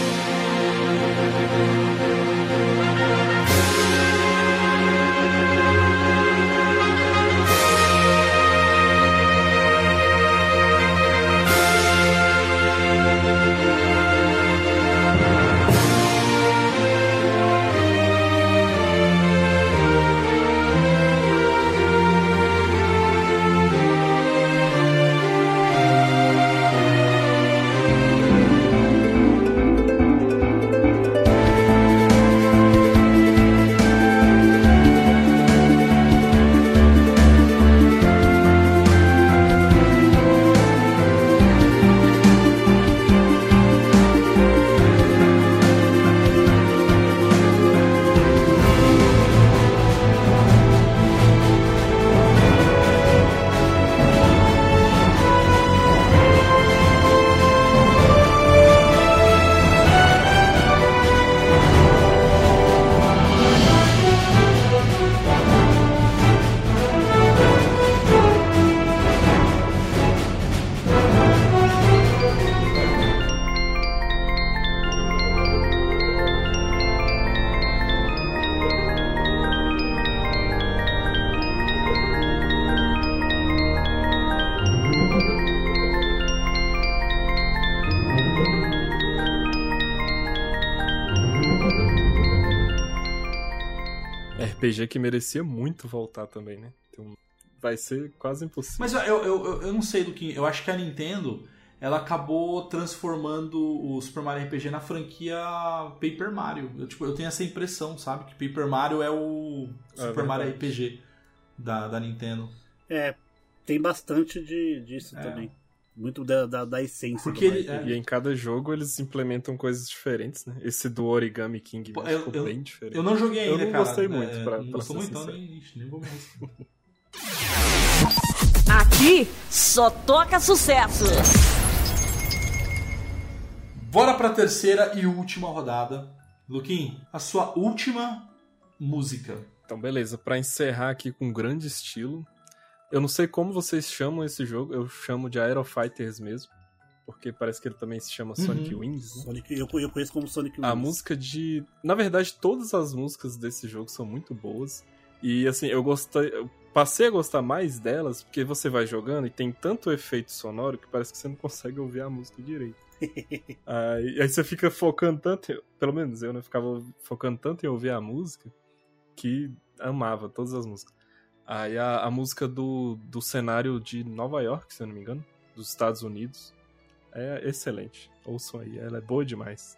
RPG que merecia muito voltar também, né? Então, vai ser quase impossível. Mas eu, eu, eu, eu não sei do que. Eu acho que a Nintendo ela acabou transformando o Super Mario RPG na franquia Paper Mario. Eu, tipo, eu tenho essa impressão, sabe? Que Paper Mario é o É Super Mario verdade. RPG da, da Nintendo. É, tem bastante de, disso É. também. Muito da, da, da essência Porque do ele- Mario. E em cada jogo eles implementam coisas diferentes, né? Esse do Origami King Pô, eu- ficou eu- bem diferente. Eu não joguei Eu ainda, não cara. gostei muito, É, pra- não pra ser muito, então sincero. nem, ixi, nem vou. Aqui só toca sucesso. Bora pra terceira e última rodada. Luquim, a sua última música. Então, beleza. Pra encerrar aqui com grande estilo, eu não sei como vocês chamam esse jogo, eu chamo de Aero Fighters mesmo, porque parece que ele também se chama Sonic Uhum. Wings, né? Sonic, eu, eu conheço como Sonic A Wings. música de. Na verdade, todas as músicas desse jogo são muito boas. E assim, eu gostei. Eu passei a gostar mais delas porque você vai jogando e tem tanto efeito sonoro que parece que você não consegue ouvir a música direito. aí, aí você fica focando tanto, pelo menos eu, né? Ficava focando tanto em ouvir a música que amava todas as músicas. Aí a, a música do, do cenário de Nova York, se eu não me engano, dos Estados Unidos, é excelente. Ouçam aí, ela é boa demais.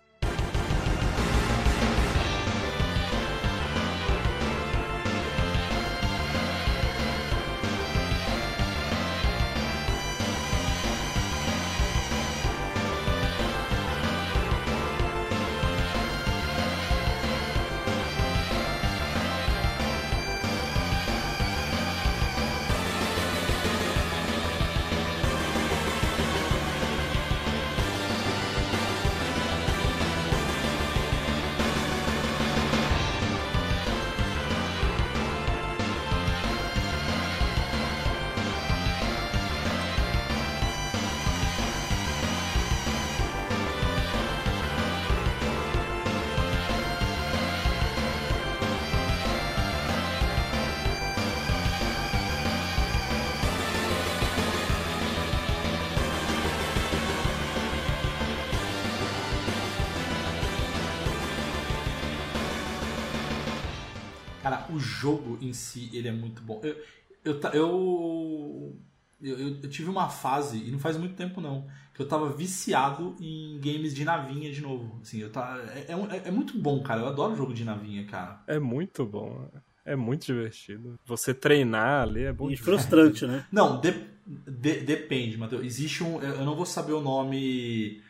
O jogo em si, ele é muito bom. Eu, eu, eu, eu, eu- tive uma fase, e não faz muito tempo não, que eu tava viciado em games de navinha de novo. Assim, eu tá, é, é, é- é muito bom, cara. Eu adoro jogo de navinha, cara. É muito bom. É muito divertido. Você treinar ali é bom E demais. frustrante, né? Não, de- de- depende, Matheus. Existe um. Eu não vou saber o nome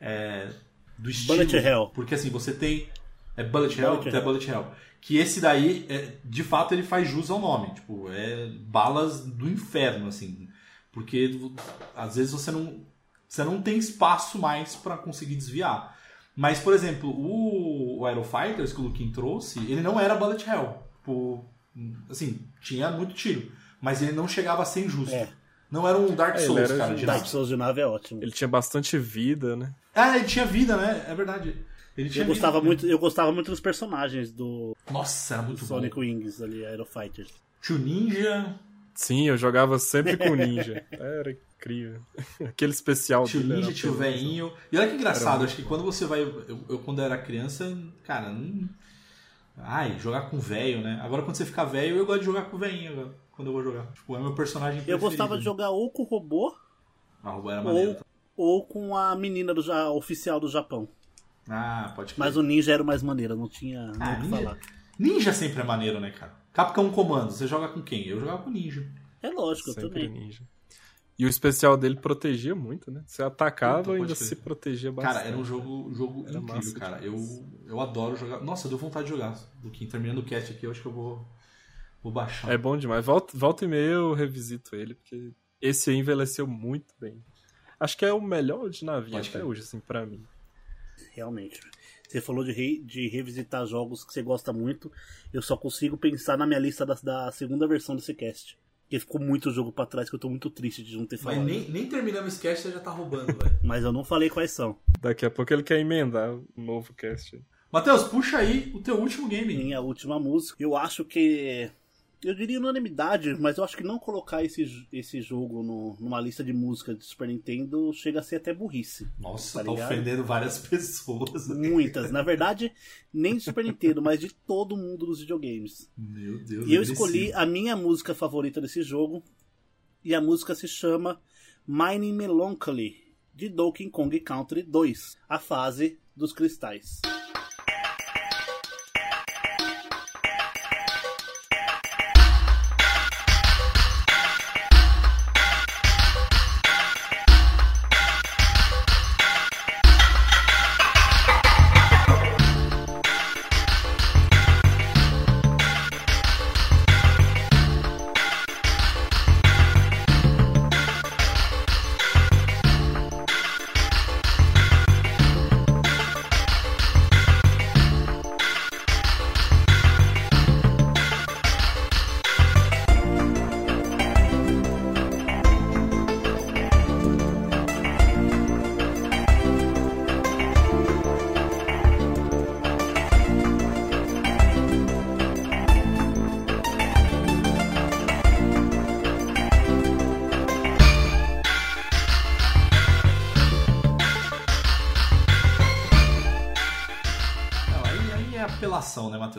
é, do estilo. Bullet Hell. Porque assim, você tem. É Bullet Hell? Bullet é Hell. Bullet Hell. Que esse daí, é, de fato, ele faz jus ao nome. Tipo, é balas do inferno, assim. Porque às vezes você não. Você não tem espaço mais pra conseguir desviar. Mas, por exemplo, o, o Aero Fighters que o Luquin trouxe, ele não era Bullet Hell. Tipo, assim, tinha muito tiro. Mas ele não chegava a ser injusto. É. Não era um Dark É, Souls, era cara, de Dark. Souls de nave é ótimo. Ele tinha bastante vida, né? Ah, ele tinha vida, né? É verdade. Ele tinha Eu gostava, vida. muito, eu gostava muito dos personagens do Nossa, era muito Sonic bom. Wings ali, Aero Fighters. Tio Ninja, Sim, eu jogava sempre com ninja. Era incrível. Aquele especial tio Ninja, era tio. Veinho. E olha que engraçado, acho que quando você vai. Eu, eu, quando era criança, cara, não. Ai, jogar com velho, né? Agora quando você fica velho, eu gosto de jogar com veinho agora. Quando eu vou jogar. Tipo, é meu personagem Eu preferido. gostava de jogar ou com o robô Ah, o robô era maneiro. ou, ou com a menina do, ja- oficial do Japão. Ah, pode crer. Mas o ninja era o mais maneiro, não tinha Ah, o que ninja. falar. Ninja sempre é maneiro, né, cara? Capcom Comando, você joga com quem? Eu jogava com Ninja. É lógico, eu Sempre também. ninja. E o especial dele protegia muito, né? Você atacava e ainda crer. se protegia bastante. Cara, era um jogo, jogo Era incrível, massa cara. Eu, eu adoro jogar. Nossa, deu vontade de jogar. Luquinho, terminando o cast aqui, eu acho que eu vou, vou baixar. É bom demais. Volta, volta e meia eu revisito ele, porque esse aí envelheceu muito bem. Acho que é o melhor de Pode até hoje, assim, pra mim. Realmente. Você falou de, re- de revisitar jogos que você gosta muito. Eu só consigo pensar na minha lista da, da segunda versão desse cast. Porque ficou muito jogo pra trás que eu tô muito triste de não ter Mas falado. nem, nem terminamos esse cast, você já tá roubando, velho. Mas eu não falei quais são. Daqui a pouco ele quer emendar o novo cast. Matheus, puxa aí o teu último game. Minha última música. Eu acho que Eu diria unanimidade, mas eu acho que não colocar esse, esse jogo no- numa lista de música de Super Nintendo chega a ser até burrice. Nossa, Tá tá, ofendendo várias pessoas. Muitas. Na verdade, nem de Super Nintendo, mas de todo mundo dos videogames. Meu Deus. E eu escolhi a minha música favorita desse jogo. E a música se chama Mining Melancholy, de Donkey Kong Country 2, a fase dos cristais.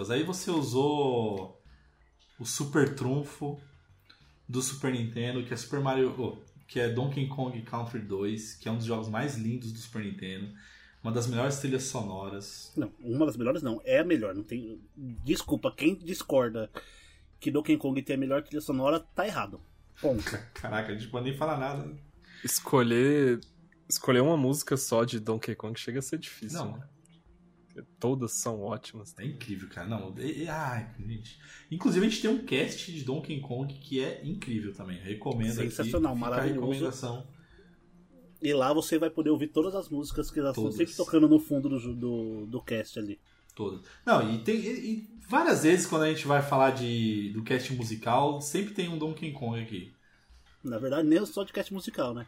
Matheus? Aí você usou o super trunfo do Super Nintendo, que é Super Mario. oh, que é Donkey Kong Country 2, que é um dos jogos mais lindos do Super Nintendo. Uma das melhores trilhas sonoras. Não, uma das melhores não, é a melhor. Não tem... Desculpa, quem discorda que Donkey Kong tem a melhor trilha sonora, tá errado. Ponto. Caraca, a gente pode nem falar nada. Escolher. Escolher uma música só de Donkey Kong chega a ser difícil. Não, né? Todas são ótimas. é incrível, cara. Não, e- e- ai, gente. Inclusive, a gente tem um cast de Donkey Kong que é incrível também. Recomendo Sensacional, aqui. Maravilhoso. recomendação. E lá você vai poder ouvir todas as músicas que elas estão sempre tocando no fundo do, do, do cast ali. Todas. Não, e tem. e- e várias vezes quando a gente vai falar de, do cast musical, sempre tem um Donkey Kong aqui. Na verdade, nem só de cast musical, né?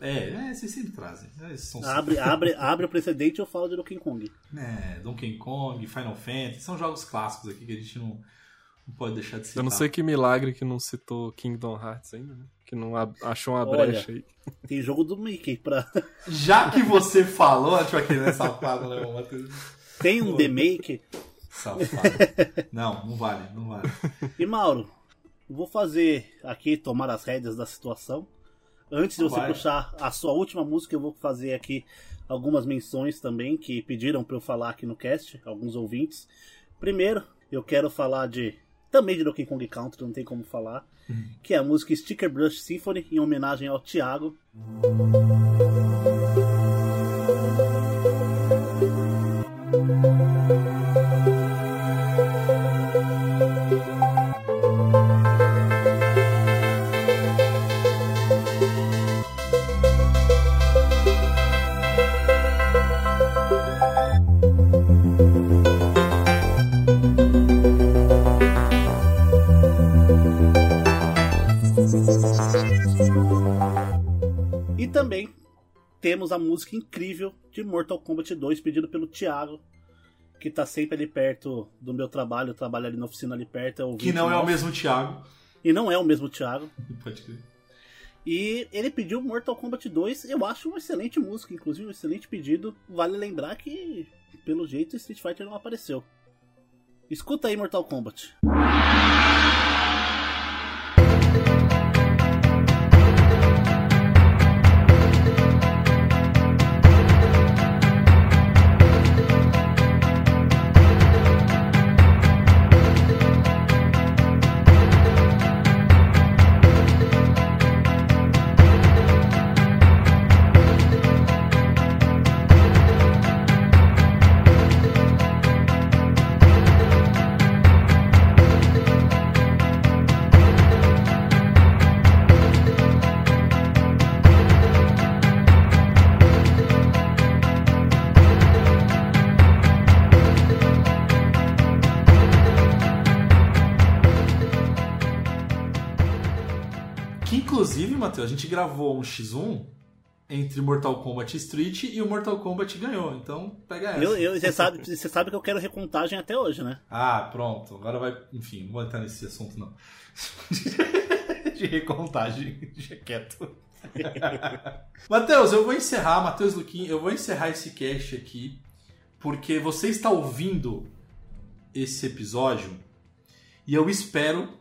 É, é vocês sempre trazem. É, são Abre, abre, abre o precedente e eu falo de Donkey Kong. É, Donkey Kong, Final Fantasy, são jogos clássicos aqui que a gente não, não pode deixar de citar. Eu não sei que milagre que não citou Kingdom Hearts ainda, né? Que não achou uma Olha. brecha aí. Tem jogo do Mickey pra. Já que você falou, eu aqui nessa safado, né, Matheus? Tem um The Make. Safado. Não, não vale, não vale. E Mauro, vou fazer aqui tomar as rédeas da situação. Antes de você Vai. puxar a sua última música, eu vou fazer aqui algumas menções também que pediram para eu falar aqui no cast, alguns ouvintes. Primeiro, eu quero falar de também de Donkey Kong Country, não tem como falar, que é a música Sticker Brush Symphony em homenagem ao Thiago. Música incrível de Mortal Kombat 2, pedido pelo Thiago, que tá sempre ali perto do meu trabalho, eu trabalho ali na oficina ali perto. É Que não é o mesmo Thiago. E não é o mesmo Thiago. Pode crer. E ele pediu Mortal Kombat 2, eu acho uma excelente música, inclusive um excelente pedido. Vale lembrar que, pelo jeito, Street Fighter não apareceu. Escuta aí Mortal Kombat. Que a gente gravou um X1 entre Mortal Kombat Street e o Mortal Kombat ganhou. Então, pega essa. Eu, eu, você, sabe, você sabe que eu quero recontagem até hoje, né? Ah, pronto. Agora vai. Enfim, não vou entrar nesse assunto, não. De recontagem. Deixa quieto. Matheus, eu vou encerrar, Matheus Luquim, eu vou encerrar esse cast aqui, porque você está ouvindo esse episódio e eu espero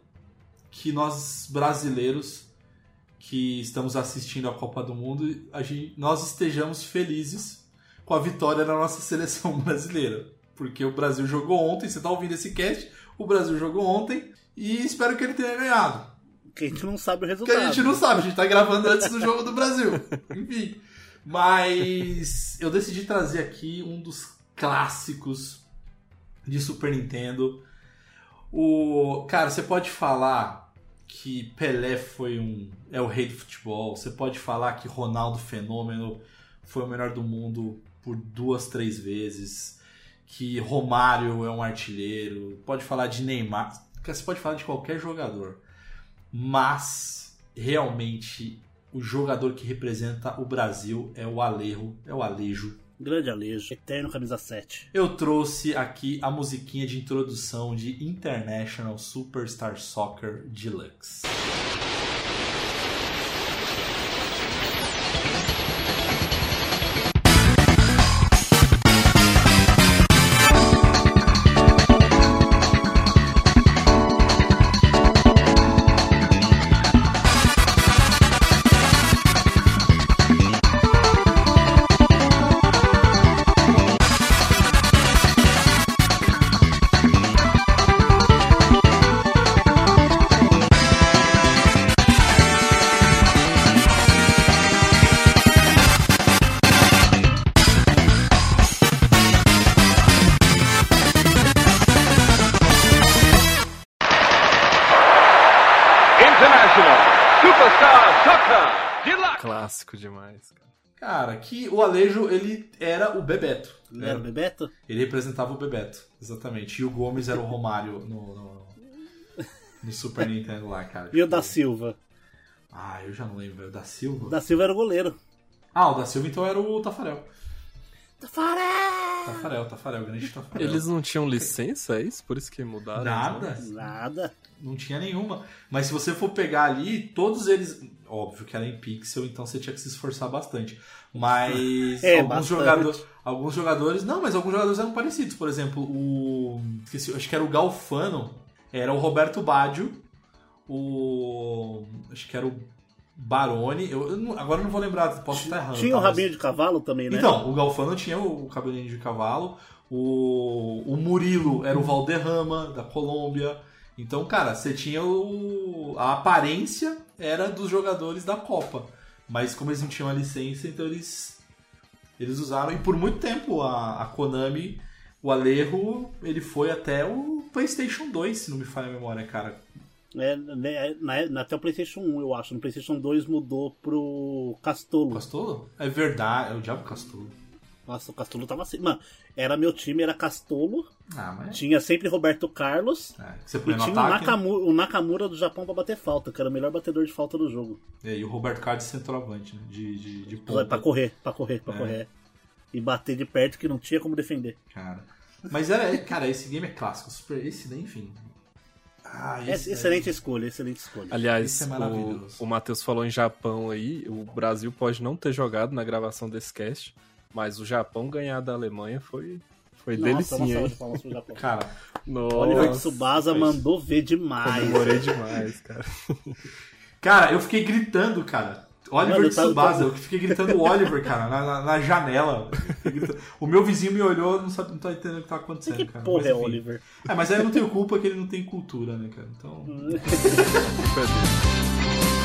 que nós brasileiros que estamos assistindo a Copa do Mundo, a gente, nós estejamos felizes com a vitória da nossa seleção brasileira. Porque o Brasil jogou ontem, você está ouvindo esse cast, o Brasil jogou ontem e espero que ele tenha ganhado. Que a gente não sabe o Que resultado. a gente não sabe, a gente tá gravando antes do jogo do Brasil. Enfim. Mas eu decidi trazer aqui um dos clássicos de Super Nintendo. O. Cara, você pode falar que Pelé foi um. é o rei do futebol. Você pode falar que Ronaldo Fenômeno foi o melhor do mundo por duas, três vezes. Que Romário é um artilheiro. Pode falar de Neymar. Você pode falar de qualquer jogador mas realmente o jogador que representa o Brasil é o Alejo, é o Alejo. Grande Alejo, eterno camisa 7. Eu trouxe aqui a musiquinha de introdução de International Superstar Soccer Deluxe. International Superstar Soccer Deluxe. Clássico demais, cara. Cara, que o Alejo ele era o Bebeto. Não era o Bebeto? Ele representava o Bebeto, exatamente. E o Gomes era o Romário no, no, no Super Nintendo lá, cara. E o da Silva? Ah, eu já não lembro. velho. Da Silva? O da Silva era o goleiro. Ah, o da Silva então era o Tafarel. Tafarel! Tafarel, Tafarel, grande Tafarel. Eles não tinham licença, é isso? Por isso que mudaram? os Nada. Nada. Não tinha nenhuma. Mas se você for pegar ali, todos eles. Óbvio que era em pixel, então você tinha que se esforçar bastante. Mas É, alguns, bastante. jogadores, alguns jogadores. Não, mas alguns jogadores eram parecidos. Por exemplo, o. Esqueci, acho que era o Galfano. Era o Roberto Baggio. O. Acho que era o Baroni. Eu, eu não- agora eu não vou lembrar, posso estar errando. Tinha tá, o mas- rabinho de cavalo também, né? então, o Galfano tinha o cabelinho de cavalo, o, o Murilo era o Valderrama, da Colômbia. Então, cara, você tinha o. A aparência era dos jogadores da Copa. Mas como eles não tinham a licença, então eles. Eles usaram. E por muito tempo a, a Konami, o Alejo, ele foi até o PlayStation 2, se não me falha a memória, cara. É, né, na- na- até o PlayStation 1, eu acho. No PlayStation 2 mudou pro Castolo. Castolo? É verdade, é o Diabo Castolo. Nossa, o Castolo tava assim. Mano, era meu time, era Castolo. Ah, mas. Tinha sempre Roberto Carlos. É, que você E tinha o ataque. né? Nakamura, o Nakamura do Japão pra bater falta, que era o melhor batedor de falta do jogo. É, e o Roberto Carlos centroavante, né? De, de, de Pra, ponta. correr, pra correr, pra É. correr. E bater de perto que não tinha como defender. Cara. Mas era, cara, esse game é clássico. Super, esse daí, enfim. Ah, É, esse excelente escolha, excelente escolha. Aliás, é maravilhoso. o, o Matheus falou em Japão aí. O Brasil pode não ter jogado na gravação desse cast, mas o Japão ganhar da Alemanha foi, foi Nossa, delicinha. Cara, Nossa, Oliver Tsubasa foi- mandou ver demais. Comemorei demais, cara. cara, eu fiquei gritando, cara. Oliver Mano, eu Tsubasa, eu fiquei gritando Oliver, cara, na, na- na janela. Eu. O meu vizinho me olhou, não sabe, não tá entendendo o que tá acontecendo, Que cara. porra Mas, é enfim. Oliver? É, mas aí eu não tenho culpa que ele não tem cultura, né, cara? Então.